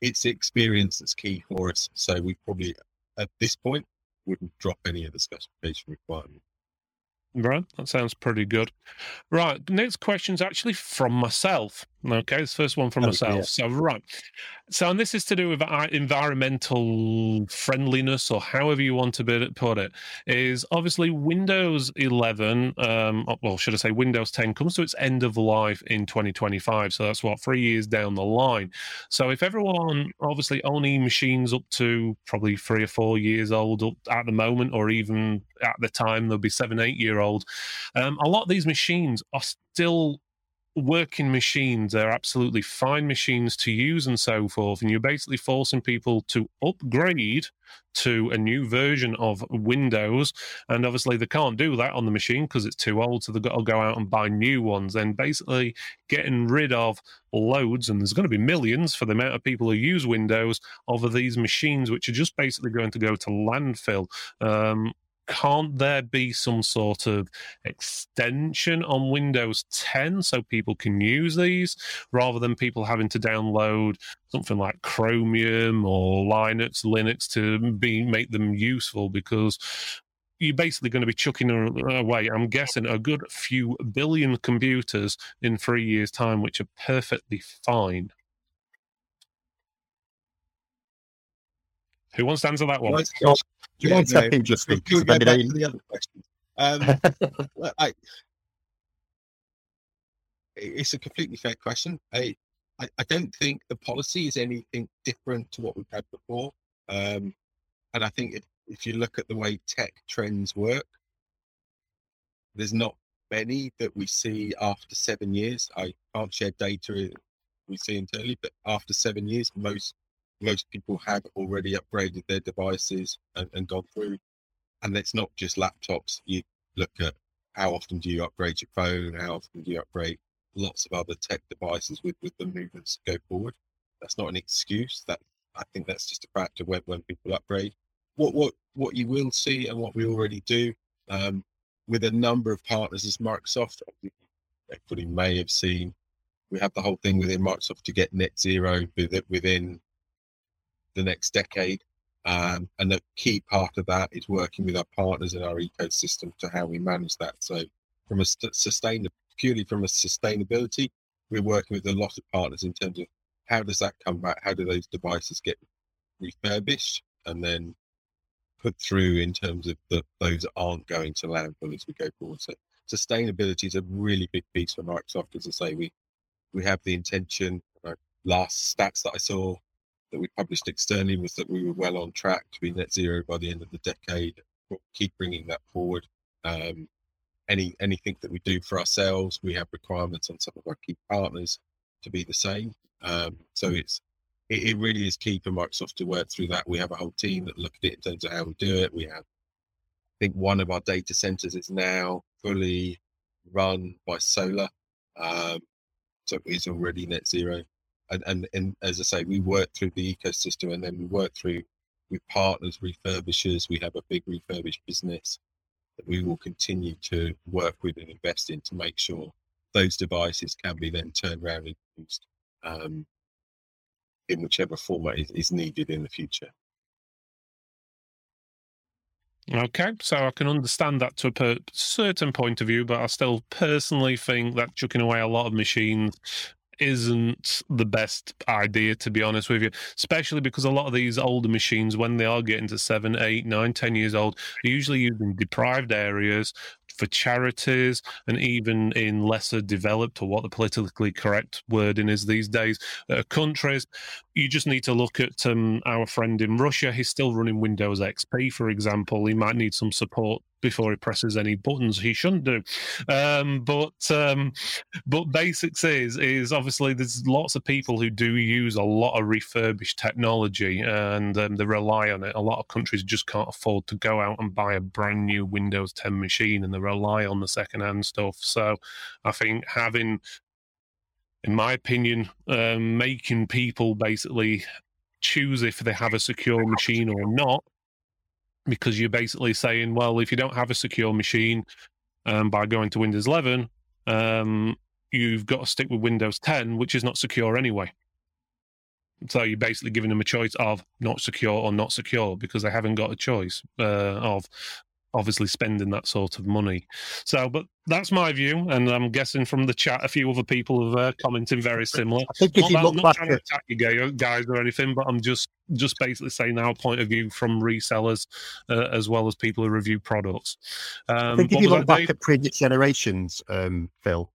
it's experience that's key for us. So we probably, at this point, wouldn't drop any of the specification requirements. Right, that sounds pretty good. Right, next question is actually from myself. Okay, this first one from oh, myself. Yeah. So, right. So, and this is to do with environmental friendliness, or however you want to put it. Is obviously Windows 11, um, well, should I say Windows 10 comes to its end of life in 2025. So that's what three years down the line. So, if everyone obviously owning machines up to probably three or four years old at the moment, or even at the time they'll be seven, eight year old, um, a lot of these machines are still working machines—they're absolutely fine machines to use and so forth. And you're basically forcing people to upgrade to a new version of Windows. And obviously, they can't do that on the machine because it's too old. So they've got to go out and buy new ones. Then basically getting rid of loads, and there's going to be millions for the amount of people who use Windows over these machines, which are just basically going to go to landfill. Um, can't there be some sort of extension on Windows 10 so people can use these rather than people having to download something like Chromium or Linux, Linux to be make them useful because you're basically going to be chucking away, I'm guessing, a good few billion computers in three years' time, which are perfectly fine. Who wants to answer that one? Do you mind no, just to go back to the other question? Um, I, it's a completely fair question. I, I, I, don't think the policy is anything different to what we've had before. Um, and I think if, if you look at the way tech trends work, there's not many that we see after seven years. I can't share data we see internally, but after seven years, most most people have already upgraded their devices and, and gone through. And it's not just laptops. You look at how often do you upgrade your phone? How often do you upgrade lots of other tech devices with, with the movements go forward? That's not an excuse. That I think that's just a fact of when, when people upgrade. What what what you will see and what we already do um, with a number of partners is Microsoft. Everybody may have seen we have the whole thing within Microsoft to get net zero within the next decade. Um, and the key part of that is working with our partners in our ecosystem to how we manage that. So, from a sustain purely from a sustainability, we're working with a lot of partners in terms of how does that come back? How do those devices get refurbished and then put through in terms of the, those that aren't going to landfill as we go forward? So, sustainability is a really big piece for Microsoft. As I say, we we have the intention. Uh, last stats that I saw that we published externally was that we were well on track to be net zero by the end of the decade. We'll keep bringing that forward. Um, any anything that we do for ourselves, we have requirements on some of our key partners to be the same. Um, so it's it, it, really is key for Microsoft to work through that. We have a whole team that look at it in terms of how we do it. We have, I think, one of our data centers is now fully run by solar, um, so it's already net zero. And, and and as I say, we work through the ecosystem, and then we work through with partners, refurbishers. We have a big refurbished business that we will continue to work with and invest in to make sure those devices can be then turned around and used um, in whichever format is, is needed in the future. Okay, so I can understand that to a per- certain point of view, but I still personally think that chucking away a lot of machines isn't the best idea, to be honest with you. Especially because a lot of these older machines, when they are getting to seven, eight, nine, ten years old, are usually used in deprived areas for charities and even in lesser developed, or what the politically correct wording is these days, uh, countries. You just need to look at um, our friend in Russia. He's still running Windows XP, for example. He might need some support before he presses any buttons he shouldn't do. Um, but um, but basics is is obviously there's lots of people who do use a lot of refurbished technology and um, they rely on it. A lot of countries just can't afford to go out and buy a brand new Windows 10 machine and they rely on the second-hand stuff. So I think having in my opinion, um, making people basically choose if they have a secure machine or not because you're basically saying, well, if you don't have a secure machine um, by going to Windows 11, um, you've got to stick with Windows 10, which is not secure anyway. So you're basically giving them a choice of not secure or not secure because they haven't got a choice uh, of obviously spending that sort of money. So, but that's my view, and I'm guessing from the chat, a few other people have uh, commented very similar. I think if not you look I'm not back trying to attack you guys or anything, but I'm just just basically saying our point of view from resellers uh, as well as people who review products. Um, I think if you look back at previous generations, um, Phil,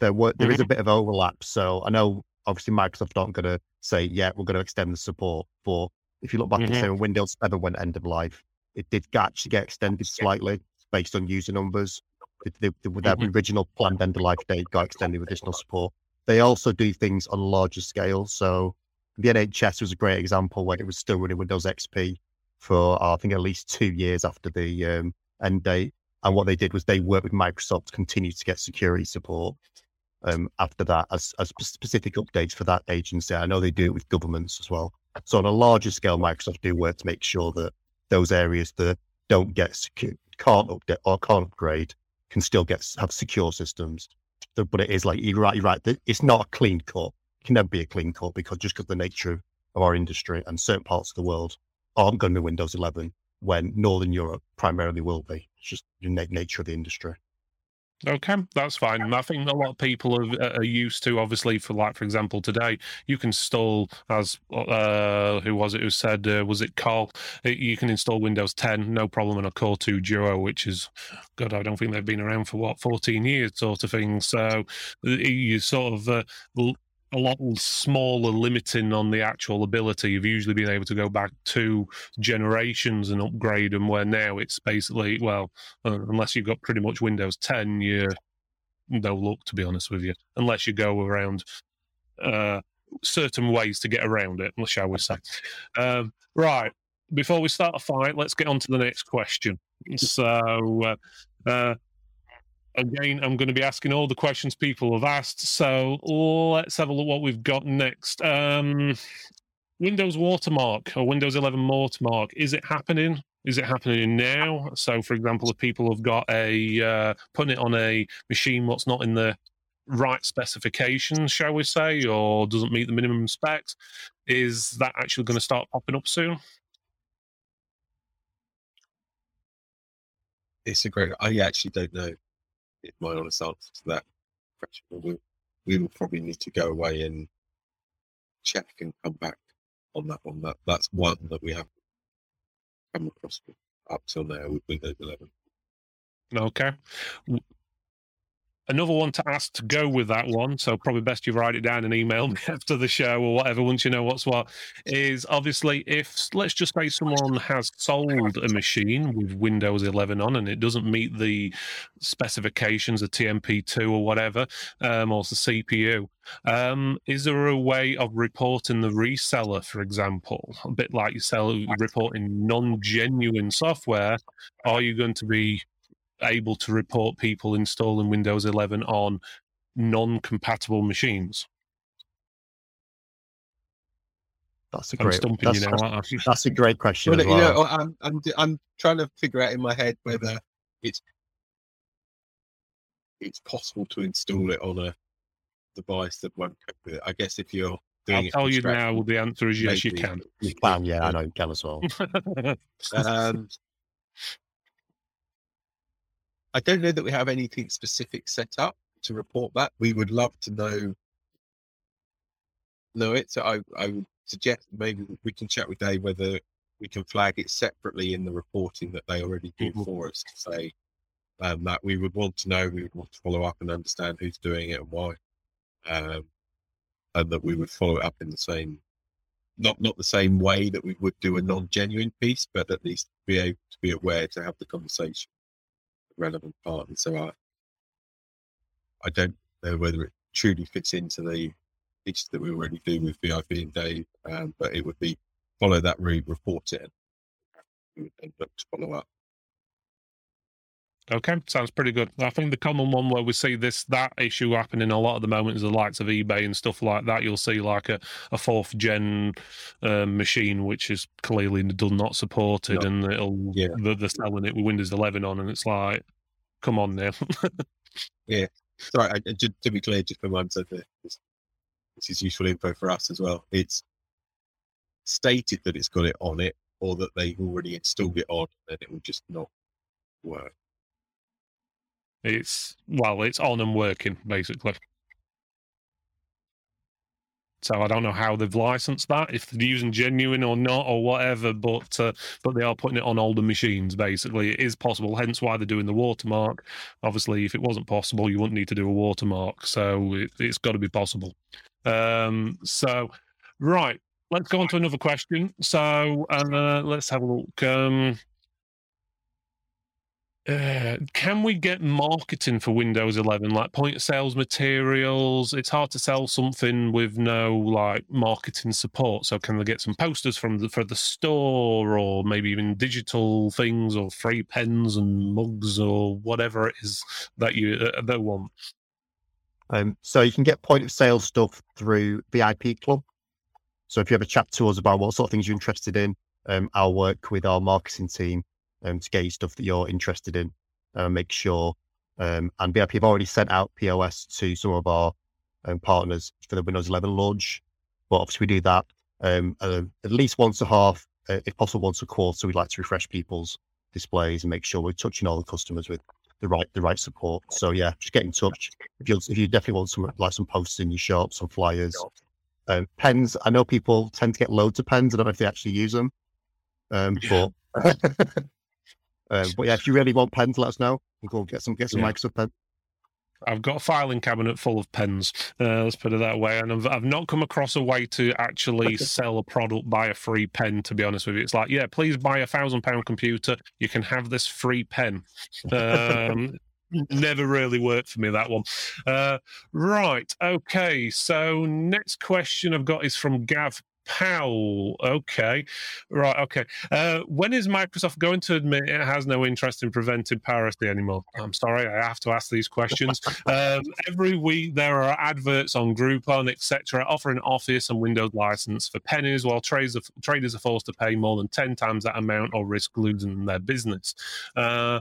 there were there mm-hmm. is a bit of overlap. So I know obviously Microsoft aren't going to say, yeah, we're going to extend the support for. If you look back mm-hmm. at say when Windows 7 went end of life, it did actually get extended slightly based on user numbers. The, the, the, their mm-hmm. original planned end of life date got extended with additional support. They also do things on a larger scale. So the NHS was a great example when it was still running Windows XP for uh, I think at least two years after the um, end date. And what they did was they worked with Microsoft to continue to get security support um, after that as, as specific updates for that agency. I know they do it with governments as well. So on a larger scale, Microsoft do work to make sure that those areas that don't get secure, can't update or can't upgrade can still get have secure systems. But it is like you're right. You're right. It's not a clean cut. It can never be a clean cut because just because the nature of our industry and certain parts of the world aren't going to be Windows 11 when Northern Europe primarily will be. It's just the nature of the industry. Okay, that's fine. I think a lot of people are, are, used to, obviously, for like, for example, today you can install, as uh, who was it who said, uh, was it Carl? You can install Windows 10, no problem, on a Core 2 Duo, which is, God, I don't think they've been around for what, 14 years, sort of thing. So you sort of uh, a lot smaller limiting on the actual ability. You've usually been able to go back two generations and upgrade them, where now it's basically, well, uh, unless you've got pretty much Windows 10, you're no look, to be honest with you, unless you go around uh, certain ways to get around it, shall we say. Um, right. Before we start a fight, let's get on to the next question. So, uh, uh again, I'm going to be asking all the questions people have asked. So let's have a look what we've got next. Um, Windows watermark or Windows 11 watermark. Is it happening? Is it happening now? So, for example, if people have got a uh, putting it on a machine what's not in the right specifications, shall we say, or doesn't meet the minimum specs, is that actually going to start popping up soon? It's a great. I actually don't know my honest answer to that question. We, we will probably need to go away and check and come back on that one. That that's one that we have come across up till now with Windows 11. Okay. Another one to ask to go with that one, so probably best you write it down and email me after the show or whatever once you know what's what. Is obviously if let's just say someone has sold a machine with Windows 11 on and it doesn't meet the specifications of TMP2 or whatever, um, or the CPU. Um, is there a way of reporting the reseller, for example, a bit like you sell reporting non-genuine software? Are you going to be able to report people installing Windows 11 on non-compatible machines? That's a I'm great. stumping That's, you now, aren't that's a great question Well, as you know, I'm, I'm I'm trying to figure out in my head whether it's it's possible to install it on a device that won't cope with it. I guess if you're doing I'll it tell you now. The answer is yes, you can. you can, yeah, I know you can as well. Um, I don't know that we have anything specific set up to report that. We would love to know know it. So I, I would suggest maybe we can chat with Dave whether we can flag it separately in the reporting that they already do Mhm. for us to say um, that we would want to know, we would want to follow up and understand who's doing it and why. Um, and that we would follow it up in the same not not the same way that we would do a non-genuine piece, but at least be able to be aware to have the conversation with part. And So I, I don't know whether it truly fits into the piece that we already do with VIP and Dave, um, but it would be follow that route, report it, and we look to follow up. Okay, sounds pretty good. I think the common one where we see this that issue happening a lot at the moment is the likes of eBay and stuff like that. You'll see like a, a fourth gen um, machine which is clearly do not supported, No. and it'll Yeah. they're, selling it with Windows 11 on, and it's like, come on now. Yeah, sorry, I, just to be clear, just for one second, this, this is useful info for us as well. It's stated that it's got it on it, or that they've already installed it on, and it will just not work. It's well, it's on and working basically. So I don't know how they've licensed that, if they're using genuine or not or whatever, but uh, but they are putting it on older machines. Basically, it is possible. Hence why they're doing the watermark. Obviously, if it wasn't possible, you wouldn't need to do a watermark. So it, it's got to be possible. Um, so right, let's go on to another question. So uh, let's have a look. Um, uh, can we get marketing for Windows 11, like point of sales materials? It's hard to sell something with no like marketing support. So can they get some posters from the for the store, or maybe even digital things, or free pens and mugs, or whatever it is that you uh, they want? Um, so you can get point of sale stuff through VIP Club. So if you ever chat to us about what sort of things you're interested in, um, I'll work with our marketing team um, to get you stuff that you're interested in. Uh, make sure. Um, and VIP have already sent out POS to some of our um, partners for the Windows 11 launch. But obviously, we do that um, uh, at least once a half, uh, if possible, once a quarter. So we'd like to refresh people's displays and make sure we're touching all the customers with the right the right support. So yeah, just get in touch if you if you definitely want some like some posters in your shop, some flyers, um, pens. I know people tend to get loads of pens. I don't know if they actually use them, um, but um, but yeah, if you really want pens, let us know. We'll go get some get some Yeah. Microsoft pens. I've got a filing cabinet full of pens. Uh, let's put it that way. And I've, I've not come across a way to actually sell a product by a free pen. To be honest with you, it's like, yeah, please buy a thousand pound computer. You can have this free pen. Um, never really worked for me that one. Uh, right. Okay. So next question I've got is from Gav Powell. Okay. Right. Okay. Uh, when is Microsoft going to admit it has no interest in preventing piracy anymore? I'm sorry, I have to ask these questions. um, every week there are adverts on Groupon, etc., offering Office and Windows license for pennies, while traders are, traders are forced to pay more than ten times that amount or risk losing their business. Uh,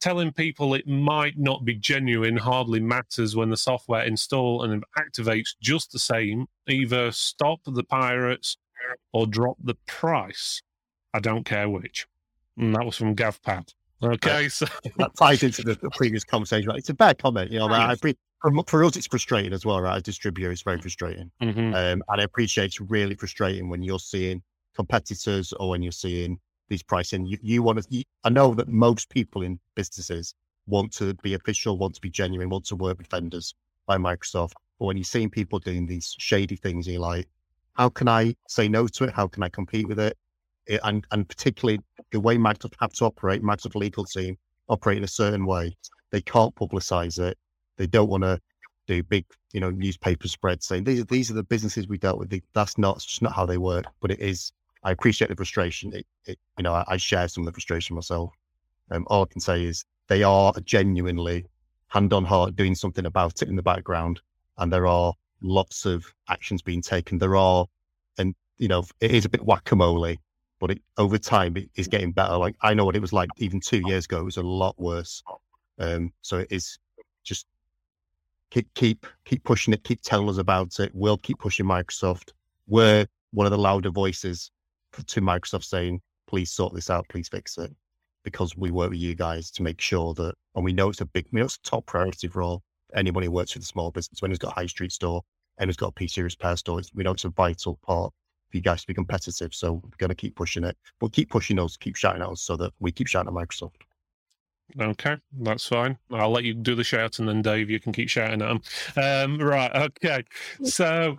telling people it might not be genuine hardly matters when the software install and activates just the same. Either stop the pirates or drop the price. I don't care which. And that was from GavPad. Okay, so That ties into the, the previous conversation. Right? It's a bad comment, you know. Right? I for, for us, it's frustrating as well, right? As distributor, it's very frustrating. mhm. Um, and I appreciate it's really frustrating when you're seeing competitors or when you're seeing these pricing. You, you want to, you, I know that most people in businesses want to be official, want to be genuine, want to work with vendors by Microsoft. But when you're seeing people doing these shady things, you're like, how can I say no to it? How can I compete with it? it and and particularly the way Microsoft have to operate, Microsoft legal team operate in a certain way. They can't publicize it. They don't want to do big, you know, newspaper spreads saying these are these are the businesses we dealt with. That's not just not how they work. But it is. I appreciate the frustration. It, it you know, I, I, share some of the frustration myself. Um, all I can say is they are genuinely hand on heart doing something about it in the background, and there are lots of actions being taken. There are, and you know, it is a bit whack a mole, but it, over time it is getting better. Like I know what it was like even two years ago; it was a lot worse. Um, so it is just keep keep keep pushing it, keep telling us about it. We'll keep pushing Microsoft. We're one of the louder voices to Microsoft saying, "Please sort this out. Please fix it." Because we work with you guys to make sure that, and we know it's a big, we know it's a top priority for all anybody who works with a small business. When who's got a high street store and who's got a PC repair store, we know it's a vital part for you guys to be competitive. So we're going to keep pushing it, but keep pushing us, keep shouting at us so that we keep shouting at Microsoft. Okay, that's fine. I'll let you do the shout, and then Dave, you can keep shouting at them. Um, right. Okay. So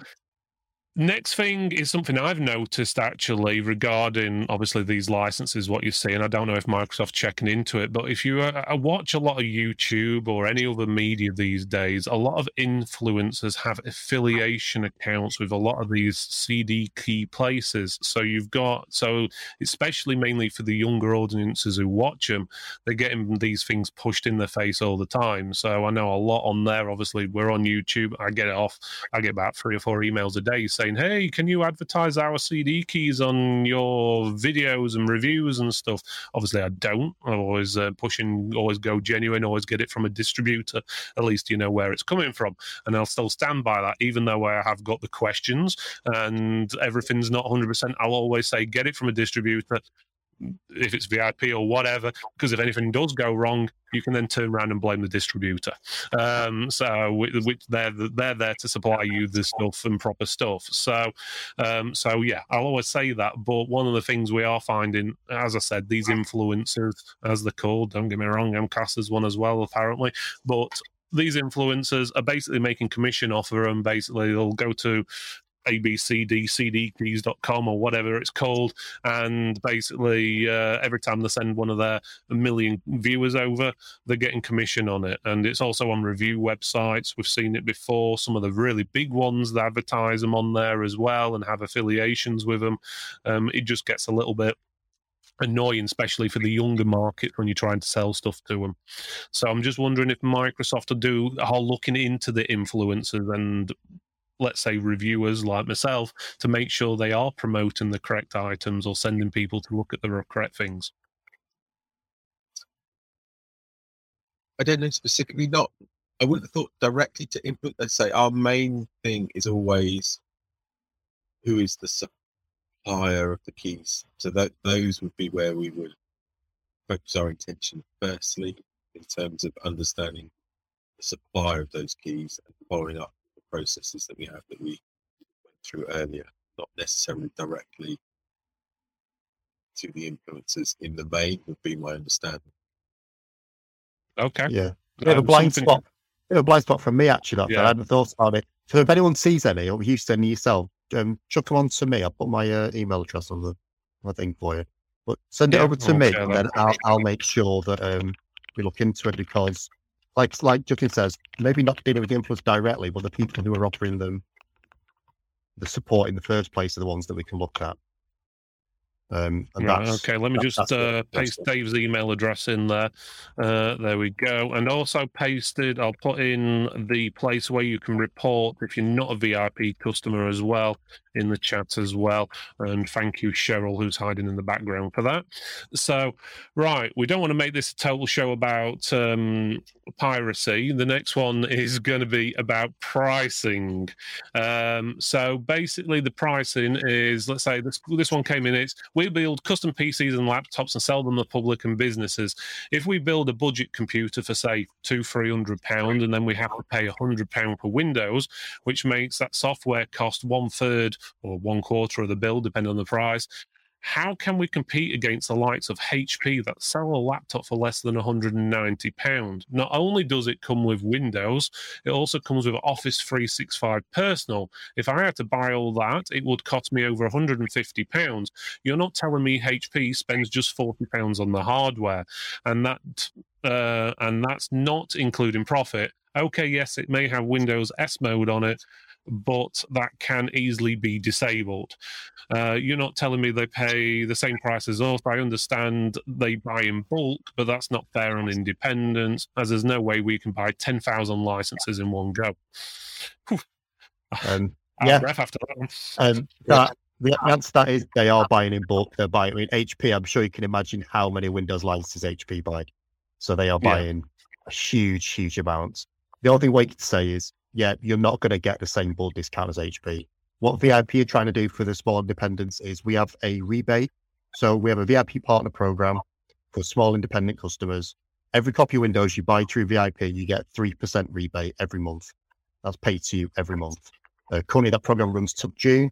Next thing is something I've noticed actually regarding obviously these licenses, what you see, and I don't know if Microsoft's checking into it, but if you uh, uh, watch a lot of YouTube or any other media these days, a lot of influencers have affiliation accounts with a lot of these CD key places. So you've got, so especially mainly for the younger audiences who watch them, they're getting these things pushed in their face all the time. So I know a lot on there. Obviously, we're on YouTube. I get it off. I get about three or four emails a day saying, "Hey, can you advertise our CD keys on your videos and reviews and stuff?" Obviously, I don't. I always uh, pushing, always go genuine, always get it from a distributor. At least you know where it's coming from, and I'll still stand by that, even though I have got the questions and everything's not 100%. I'll always say, get it from a distributor if it's VIP or whatever, because if anything does go wrong, you can then turn around and blame the distributor. Um, so they're they're there to supply you the stuff and proper stuff. So um, so yeah, I'll always say that. But one of the things we are finding, as I said, these influencers, as they're called, don't get me wrong, I'm cast as one as well, apparently, but these influencers are basically making commission off of them. Basically, they'll go to abcdcdkeys.com or whatever it's called. And basically, uh, every time they send one of their million viewers over, they're getting commission on it. And it's also on review websites. We've seen it before. Some of the really big ones, they advertise them on there as well and have affiliations with them. Um, it just gets a little bit annoying, especially for the younger market when you're trying to sell stuff to them. So I'm just wondering if Microsoft will do are looking into the influencers and let's say reviewers like myself to make sure they are promoting the correct items or sending people to look at the correct things. I don't know specifically not i wouldn't have thought directly to input let's say our main thing is always who is the supplier of the keys. So that those would be where we would focus our intention firstly in terms of understanding the supplier of those keys and following up processes that we have that we went through earlier, not necessarily directly to the influencers in the main, would be my understanding. Okay. Yeah. Bit um, a blind something... spot. Bit of a blind spot from me, actually. yeah. I hadn't thought about it. So if anyone sees any, or you send yourself, um, chuck them on to me. I'll put my uh, email address on the my thing for you. But send it over to me, and then I'll, I'll make sure that um, we look into it because like like Justin says, maybe not dealing with the influence directly, but the people who are offering them the support in the first place are the ones that we can look at. Um, right, okay, let me that, just uh, paste Dave's email address in there. Uh, there we go. And also pasted, I'll put in the place where you can report if you're not a VIP customer as well in the chat as well. And thank you, Cheryl, who's hiding in the background for that. So, right, we don't want to make this a total show about um, piracy. The next one is going to be about pricing. Um, so, basically, the pricing is let's say this, this one came in, it's we build custom PCs and laptops and sell them to public and businesses. If we build a budget computer for, say, two, three hundred pounds, and then we have to pay a hundred pound for Windows, which makes that software cost one third or one quarter of the bill, depending on the price. How can we compete against the likes of HP that sell a laptop for less than 190 pound? Not only does it come with Windows, it also comes with Office 365 Personal. If I had to buy all that, it would cost me over 150 pounds. You're not telling me HP spends just 40 pounds on the hardware, and that uh, and that's not including profit. Okay, yes, it may have Windows S mode on it, but that can easily be disabled. Uh, you're not telling me they pay the same price as us. I understand they buy in bulk, but that's not fair on independents, as there's no way we can buy 10,000 licenses in one go. Um, yeah. after that one. Um, that, the answer to that is they are buying in bulk. They're buying, I mean, HP, I'm sure you can imagine how many Windows licenses HP buy. So they are buying yeah. huge, huge amounts. The only thing we can say is yeah, you're not going to get the same bull discount as HP. What VIP are trying to do for the small independents is we have a rebate. So we have a VIP partner program for small independent customers. Every copy of Windows you buy through VIP, you get 3% rebate every month. That's paid to you every month. Uh, currently, that program runs till June.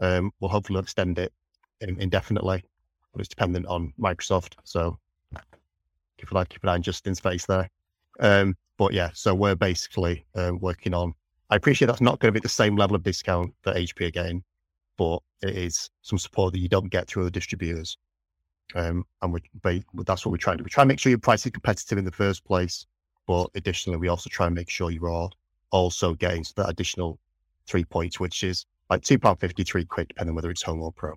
Um, we'll hopefully extend it indefinitely, but it's dependent on Microsoft. So keep an eye, keep an eye on Justin's face there. Um, but yeah, so we're basically uh, working on. I appreciate that's not going to be the same level of discount that HP again, but it is some support that you don't get through the distributors. Um, and we, that's what we're trying to do. We try and make sure your price is competitive in the first place, but additionally, we also try and make sure you are also getting that additional three points, which is like two pound fifty, three quid, depending on whether it's home or pro.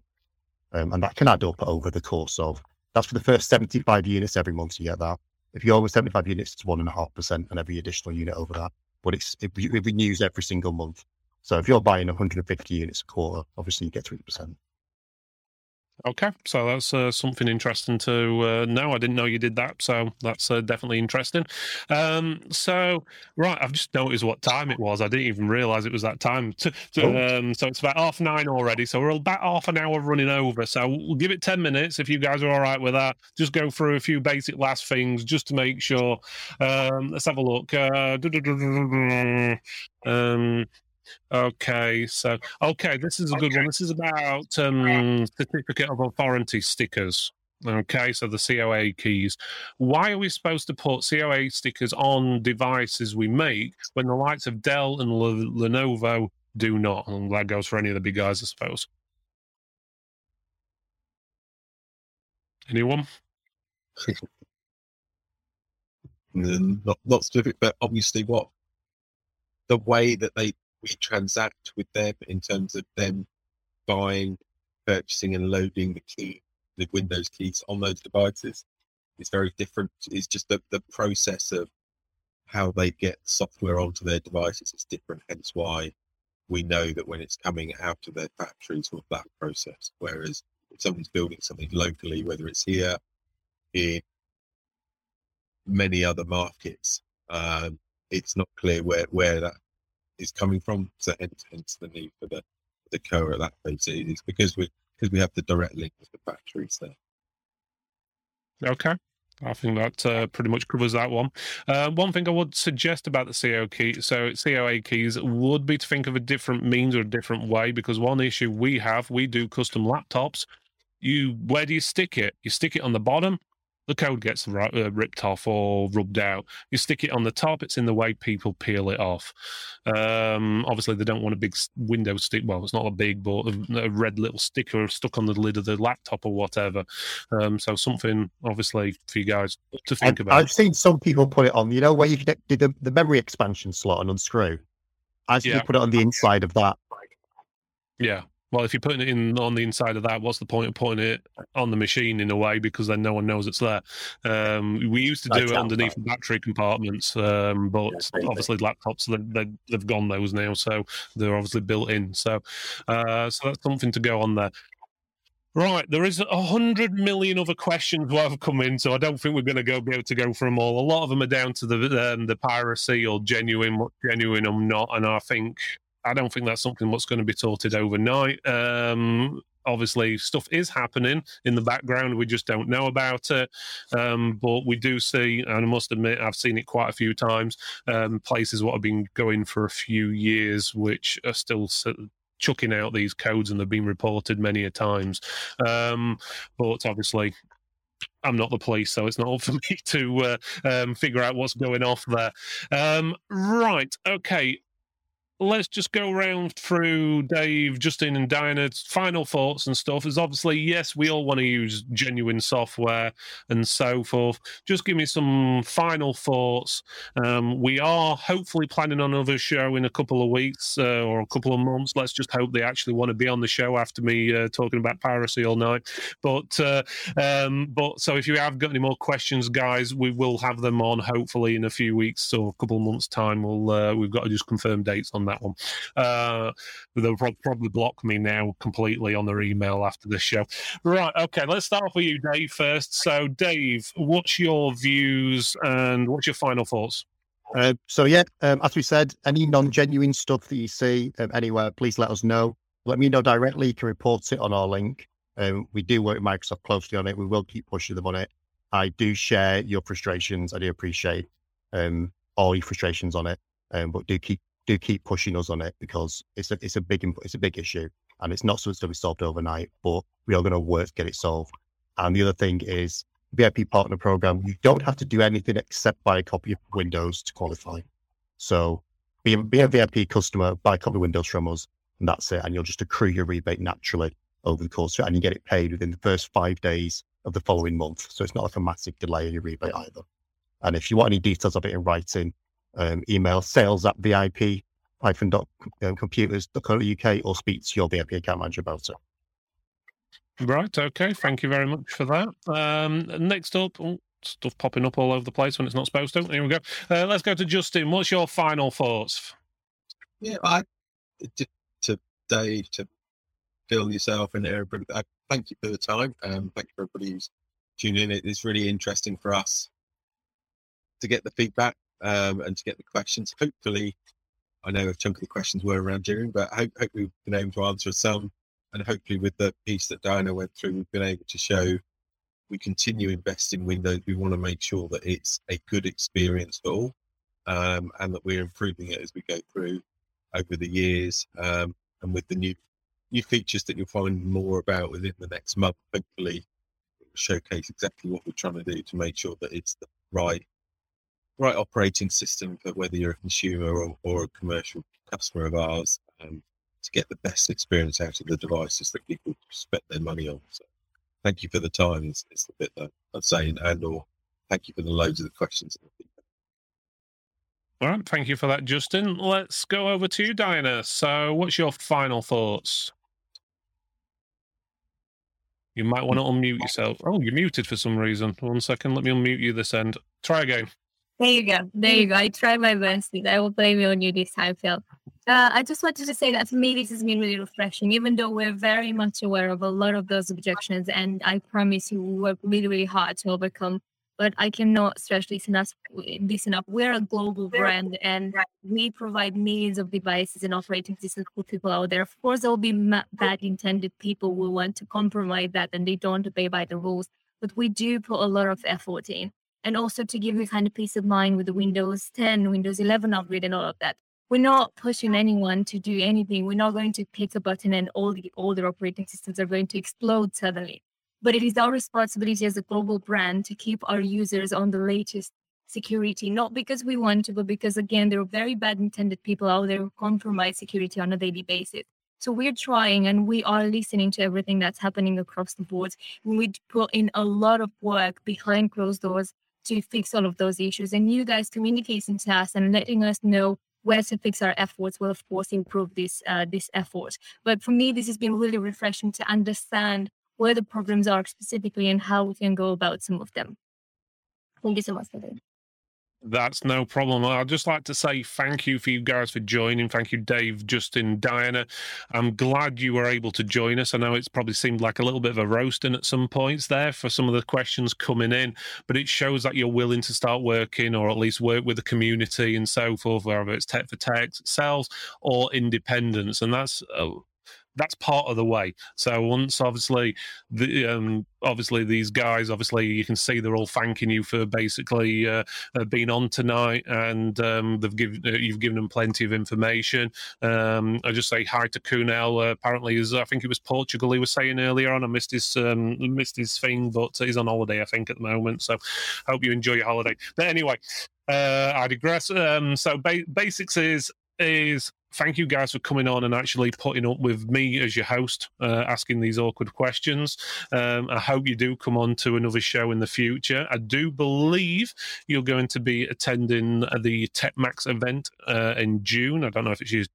Um, and that can add up over the course of that's for the first seventy five units every month. You get that. If you're over 75 units, it's one and a half percent on every additional unit over that. But it's it, it renews every single month. So if you're buying 150 units a quarter, obviously you get three percent. Okay, so that's uh, something interesting to uh, know. I didn't know you did that, so that's uh, definitely interesting. Um, so, right, I've just noticed what time it was. I didn't even realise it was that time. To, to, oh. um, so it's about half nine already. So we're about half an hour running over. So we'll give it ten minutes if you guys are all right with that. Just go through a few basic last things just to make sure. Um, let's have a look. Okay, so okay, this is a good okay. one. This is about um, certificate of authority stickers. Okay, so the COA keys. Why are we supposed to put COA stickers on devices we make when the likes of Dell and L- Lenovo do not? And that goes for any of the big guys, I suppose. Anyone? not not specific, but obviously, what the way that they we transact with them in terms of them buying, purchasing, and loading the key, the Windows keys on those devices. It's very different. It's just the, the process of how they get software onto their devices is different. Hence why we know that when it's coming out of their factories with that process. Whereas if someone's building something locally, whether it's here, in many other markets, um, it's not clear where, where that is coming from. So hence, the need for the the COA at that phase. It's because we because we have the direct link with the factories there. Okay. I think that uh, pretty much covers that one. Uh, one thing I would suggest about the CO key, so COA keys, would be to think of a different means or a different way. Because one issue we have, we do custom laptops. You, where do you stick it? You stick it on the bottom, the code gets uh, ripped off or rubbed out. You stick it on the top, it's in the way people peel it off. Um, obviously, they don't want a big window stick. Well, it's not a big, but a, red little sticker stuck on the lid of the laptop or whatever. Um, so something, obviously, for you guys to think about. I've seen some people put it on. You know where you did the, the memory expansion slot and unscrew. I yeah. put it on the inside of that. Yeah. Well, if you're putting it in on the inside of that, what's the point of putting it on the machine in a way? Because then no one knows it's there. Um, we used to do it underneath the battery compartments, um, but obviously laptops they, have gone those now, so they're obviously built in. So, uh, so that's something to go on there. Right, there is a hundred million other questions that have come in, so I don't think we're going to go be able to go through them all. A lot of them are down to the um, the piracy or genuine, genuine or not, and I think I don't think that's something that's going to be sorted overnight. Um, obviously, stuff is happening in the background. We just don't know about it. Um, but we do see, and I must admit, I've seen it quite a few times. Um, places what have been going for a few years, which are still chucking out these codes and they've been reported many a times. Um, but obviously, I'm not the police, so it's not up for me to uh, um, figure out what's going off there. Um, right, okay let's just go around through Dave, Justin, and Diana's final thoughts and stuff. Is obviously, yes, we all want to use genuine software and so forth. Just give me some final thoughts. Um, we are hopefully planning on another show in a couple of weeks uh, or a couple of months. Let's just hope they actually want to be on the show after me uh, talking about piracy all night. But uh, um, but so if you have got any more questions, guys, we will have them on hopefully in a few weeks or a couple of months' time. We'll uh, we've got to just confirm dates on that one. Uh, they'll probably block me now completely on their email after this show. Right. Okay. Let's start off with you, Dave, first. So, Dave, what's your views and what's your final thoughts? Uh, so yeah, um, as we said, any non-genuine stuff that you see um, anywhere, please let us know. Let me know directly. You can report it on our link. Um, we do work with Microsoft closely on it. We will keep pushing them on it. I do share your frustrations. I do appreciate um, all your frustrations on it, um, but do keep do keep pushing us on it because it's a it's a big it's a big issue and it's not something to be solved overnight, but we are going to work to get it solved. And the other thing is VIP partner program. You don't have to do anything except buy a copy of Windows to qualify. So be be a VIP customer, buy a copy of Windows from us, and that's it. And you'll just accrue your rebate naturally over the course, and you get it paid within the first five days of the following month. So it's not like a massive delay in your rebate either. And if you want any details of it in writing, um, email sales at VIP hyphen dot um, computers.co.uk or speak to your VIP account manager about it. Right. Okay. Thank you very much for that. Um, next up, oh, stuff popping up all over the place when it's not supposed to. Here we go. Uh, let's go to Justin. What's your final thoughts? Yeah, I to Dave to Phil yourself and everybody. I thank you for the time. Um, thank you for everybody who's tuning in. It's really interesting for us to get the feedback um, and to get the questions. Hopefully, I know a chunk of the questions were around June, but hope, hope we've been able to answer some. And hopefully, with the piece that Diana went through, we've been able to show we continue investing in Windows. We want to make sure that it's a good experience for all, um, and that we're improving it as we go through over the years. Um, and with the new new features that you'll find more about within the next month, hopefully, showcase exactly what we're trying to do to make sure that it's the right right operating system for whether you're a consumer or, or a commercial customer of ours um, to get the best experience out of the devices that people spend their money on. So thank you for the time. It's, it's the bit that I'm saying, and or thank you for the loads of the questions. All right, thank you for that, Justin. Let's go over to you, Diana. So, what's your final thoughts? You might want to unmute yourself. Oh, you're muted for some reason. One second, let me unmute you this end. Try again. There you go. There you go. I try my best. I will blame you on you this time, Phil. Uh, I just wanted to say that for me, this has been really refreshing, even though we're very much aware of a lot of those objections. And I promise you, we work really, really hard to overcome. But I cannot stress this enough. This enough. We're a global brand, and we provide millions of devices and operating systems for people out there. Of course, there will be bad intended people who want to compromise that, and they don't obey by the rules. But we do put a lot of effort in and also to give you kind of peace of mind with the Windows 10, Windows 11 upgrade, and all of that. We're not pushing anyone to do anything. We're not going to click a button and all the older operating systems are going to explode suddenly. But it is our responsibility as a global brand to keep our users on the latest security, not because we want to, but because, again, there are very bad intended people out there who compromise security on a daily basis. So we're trying and we are listening to everything that's happening across the board. We put in a lot of work behind closed doors to fix all of those issues. And you guys communicating to us and letting us know where to fix our efforts will, of course, improve this uh, this effort. But for me, this has been really refreshing to understand where the problems are specifically and how we can go about some of them. Thank you so much for that. That's no problem. I'd just like to say thank you for you guys for joining. Thank you, Dave, Justin, Diana. I'm glad you were able to join us. I know it's probably seemed like a little bit of a roasting at some points there for some of the questions coming in, but it shows that you're willing to start working or at least work with the community and so forth, whether it's tech for tech, sales, or independence. And that's uh, that's part of the way. So once obviously the um, obviously these guys obviously you can see they're all thanking you for basically uh, uh, being on tonight and um, they've given uh, you've given them plenty of information. Um, I just say hi to Kunal. Uh, apparently, is I think it was Portugal he was saying earlier on. I missed his um, missed his thing, but he's on holiday I think at the moment. So hope you enjoy your holiday. But anyway. Uh, I digress. Um, so ba- basics is is thank you guys for coming on and actually putting up with me as your host, uh, asking these awkward questions. Um, I hope you do come on to another show in the future. I do believe you're going to be attending the TechMax event uh, in June. I don't know if it's you,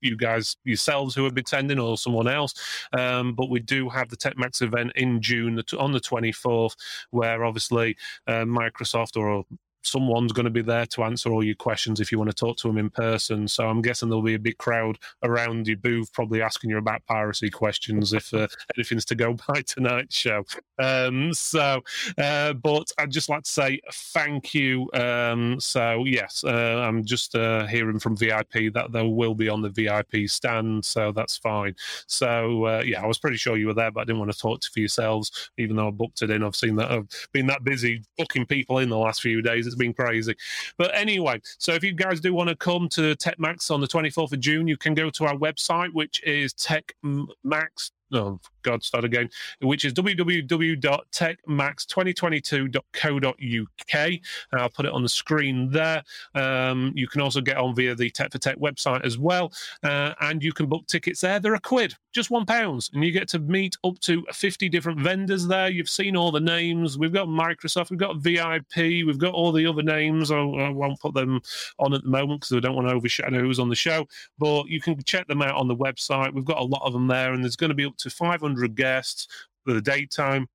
you guys yourselves who will be attending or someone else, um, but we do have the TechMax event in June on the 24th, where obviously uh, Microsoft or someone's going to be there to answer all your questions if you want to talk to them in person. So I'm guessing there'll be a big crowd around your booth, probably asking you about piracy questions if uh, anything's to go by tonight's show. Um, so, uh, but I'd just like to say thank you. Um, so yes, uh, I'm just uh, hearing from VIP that they will be on the VIP stand, so that's fine. So uh, yeah, I was pretty sure you were there, but I didn't want to talk to for yourselves, even though I booked it in. I've seen that I've been that busy booking people in the last few days. It's been crazy. But anyway, so if you guys do want to come to TechMax on the 24th of June, you can go to our website, which is techmax oh god start again which is www.techmax2022.co.uk and i'll put it on the screen there. Um, you can also get on via the tech for tech website as well. Uh, and you can book tickets there. They're a quid just one pounds. And you get to meet up to 50 different vendors there. You've seen all the names. We've got microsoft we've got vip we've got all the other names. I, I won't put them on at the moment because i don't want to overshadow who's on the show but you can check them out on the website. We've got a lot of them there and there's going to be up to 500 guests for the daytime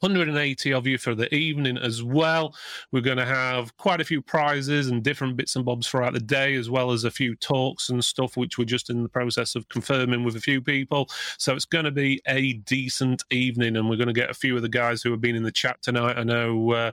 180 of you for the evening as well. We're going to have quite a few prizes and different bits and bobs throughout the day, as well as a few talks and stuff, which we're just in the process of confirming with a few people. So it's going to be a decent evening, and we're going to get a few of the guys who have been in the chat tonight. I know uh,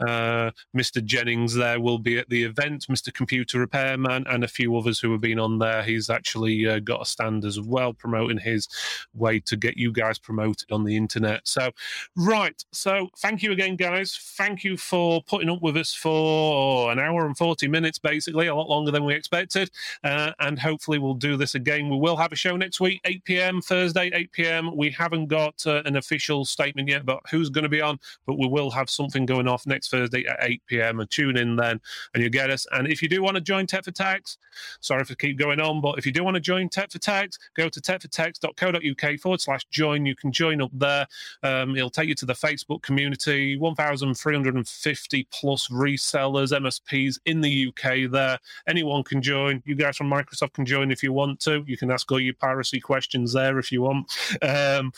uh, Mr. Jennings there will be at the event, Mr. Computer Repairman, and a few others who have been on there. He's actually uh, got a stand as well, promoting his way to get you guys promoted on the internet. So, right Right. So thank you again, guys. Thank you for putting up with us for an hour and 40 minutes, basically, a lot longer than we expected. Uh, and hopefully we'll do this again. We will have a show next week, 8 p.m., Thursday, 8 p.m. We haven't got uh, an official statement yet about who's going to be on, but we will have something going off next Thursday at 8 p.m. And tune in then and you get us. And if you do want to join Tech for Techs, sorry I keep going on, but if you do want to join Tech for Techs, go to techfortechs.co.uk forward slash join. You can join up there. Um, it'll take you to the the Facebook community, 1,350 plus resellers, MSPs in the UK there. Anyone can join. You guys from Microsoft can join if you want to. You can ask all your piracy questions there if you want. Um,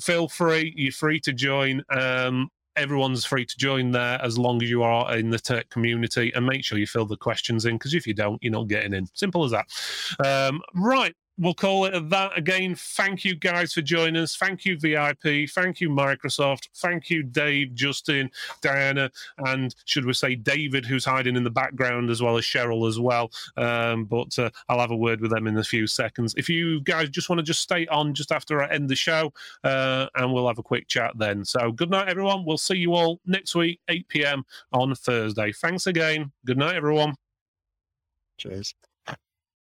feel free. You're free to join. Um, everyone's free to join there as long as you are in the tech community and make sure you fill the questions in because if you don't you're not getting in simple as that um, right we'll call it that again. Thank you guys for joining us. Thank you, VIP. Thank you, Microsoft. Thank you, Dave, Justin, Diana, and should we say David, who's hiding in the background, as well as Cheryl as well. Um, but uh, I'll have a word with them in a few seconds. If you guys just want to just stay on just after I end the show, uh, and we'll have a quick chat then. So good night, everyone. We'll see you all next week, 8 p.m. on Thursday. Thanks again. Good night, everyone. Cheers.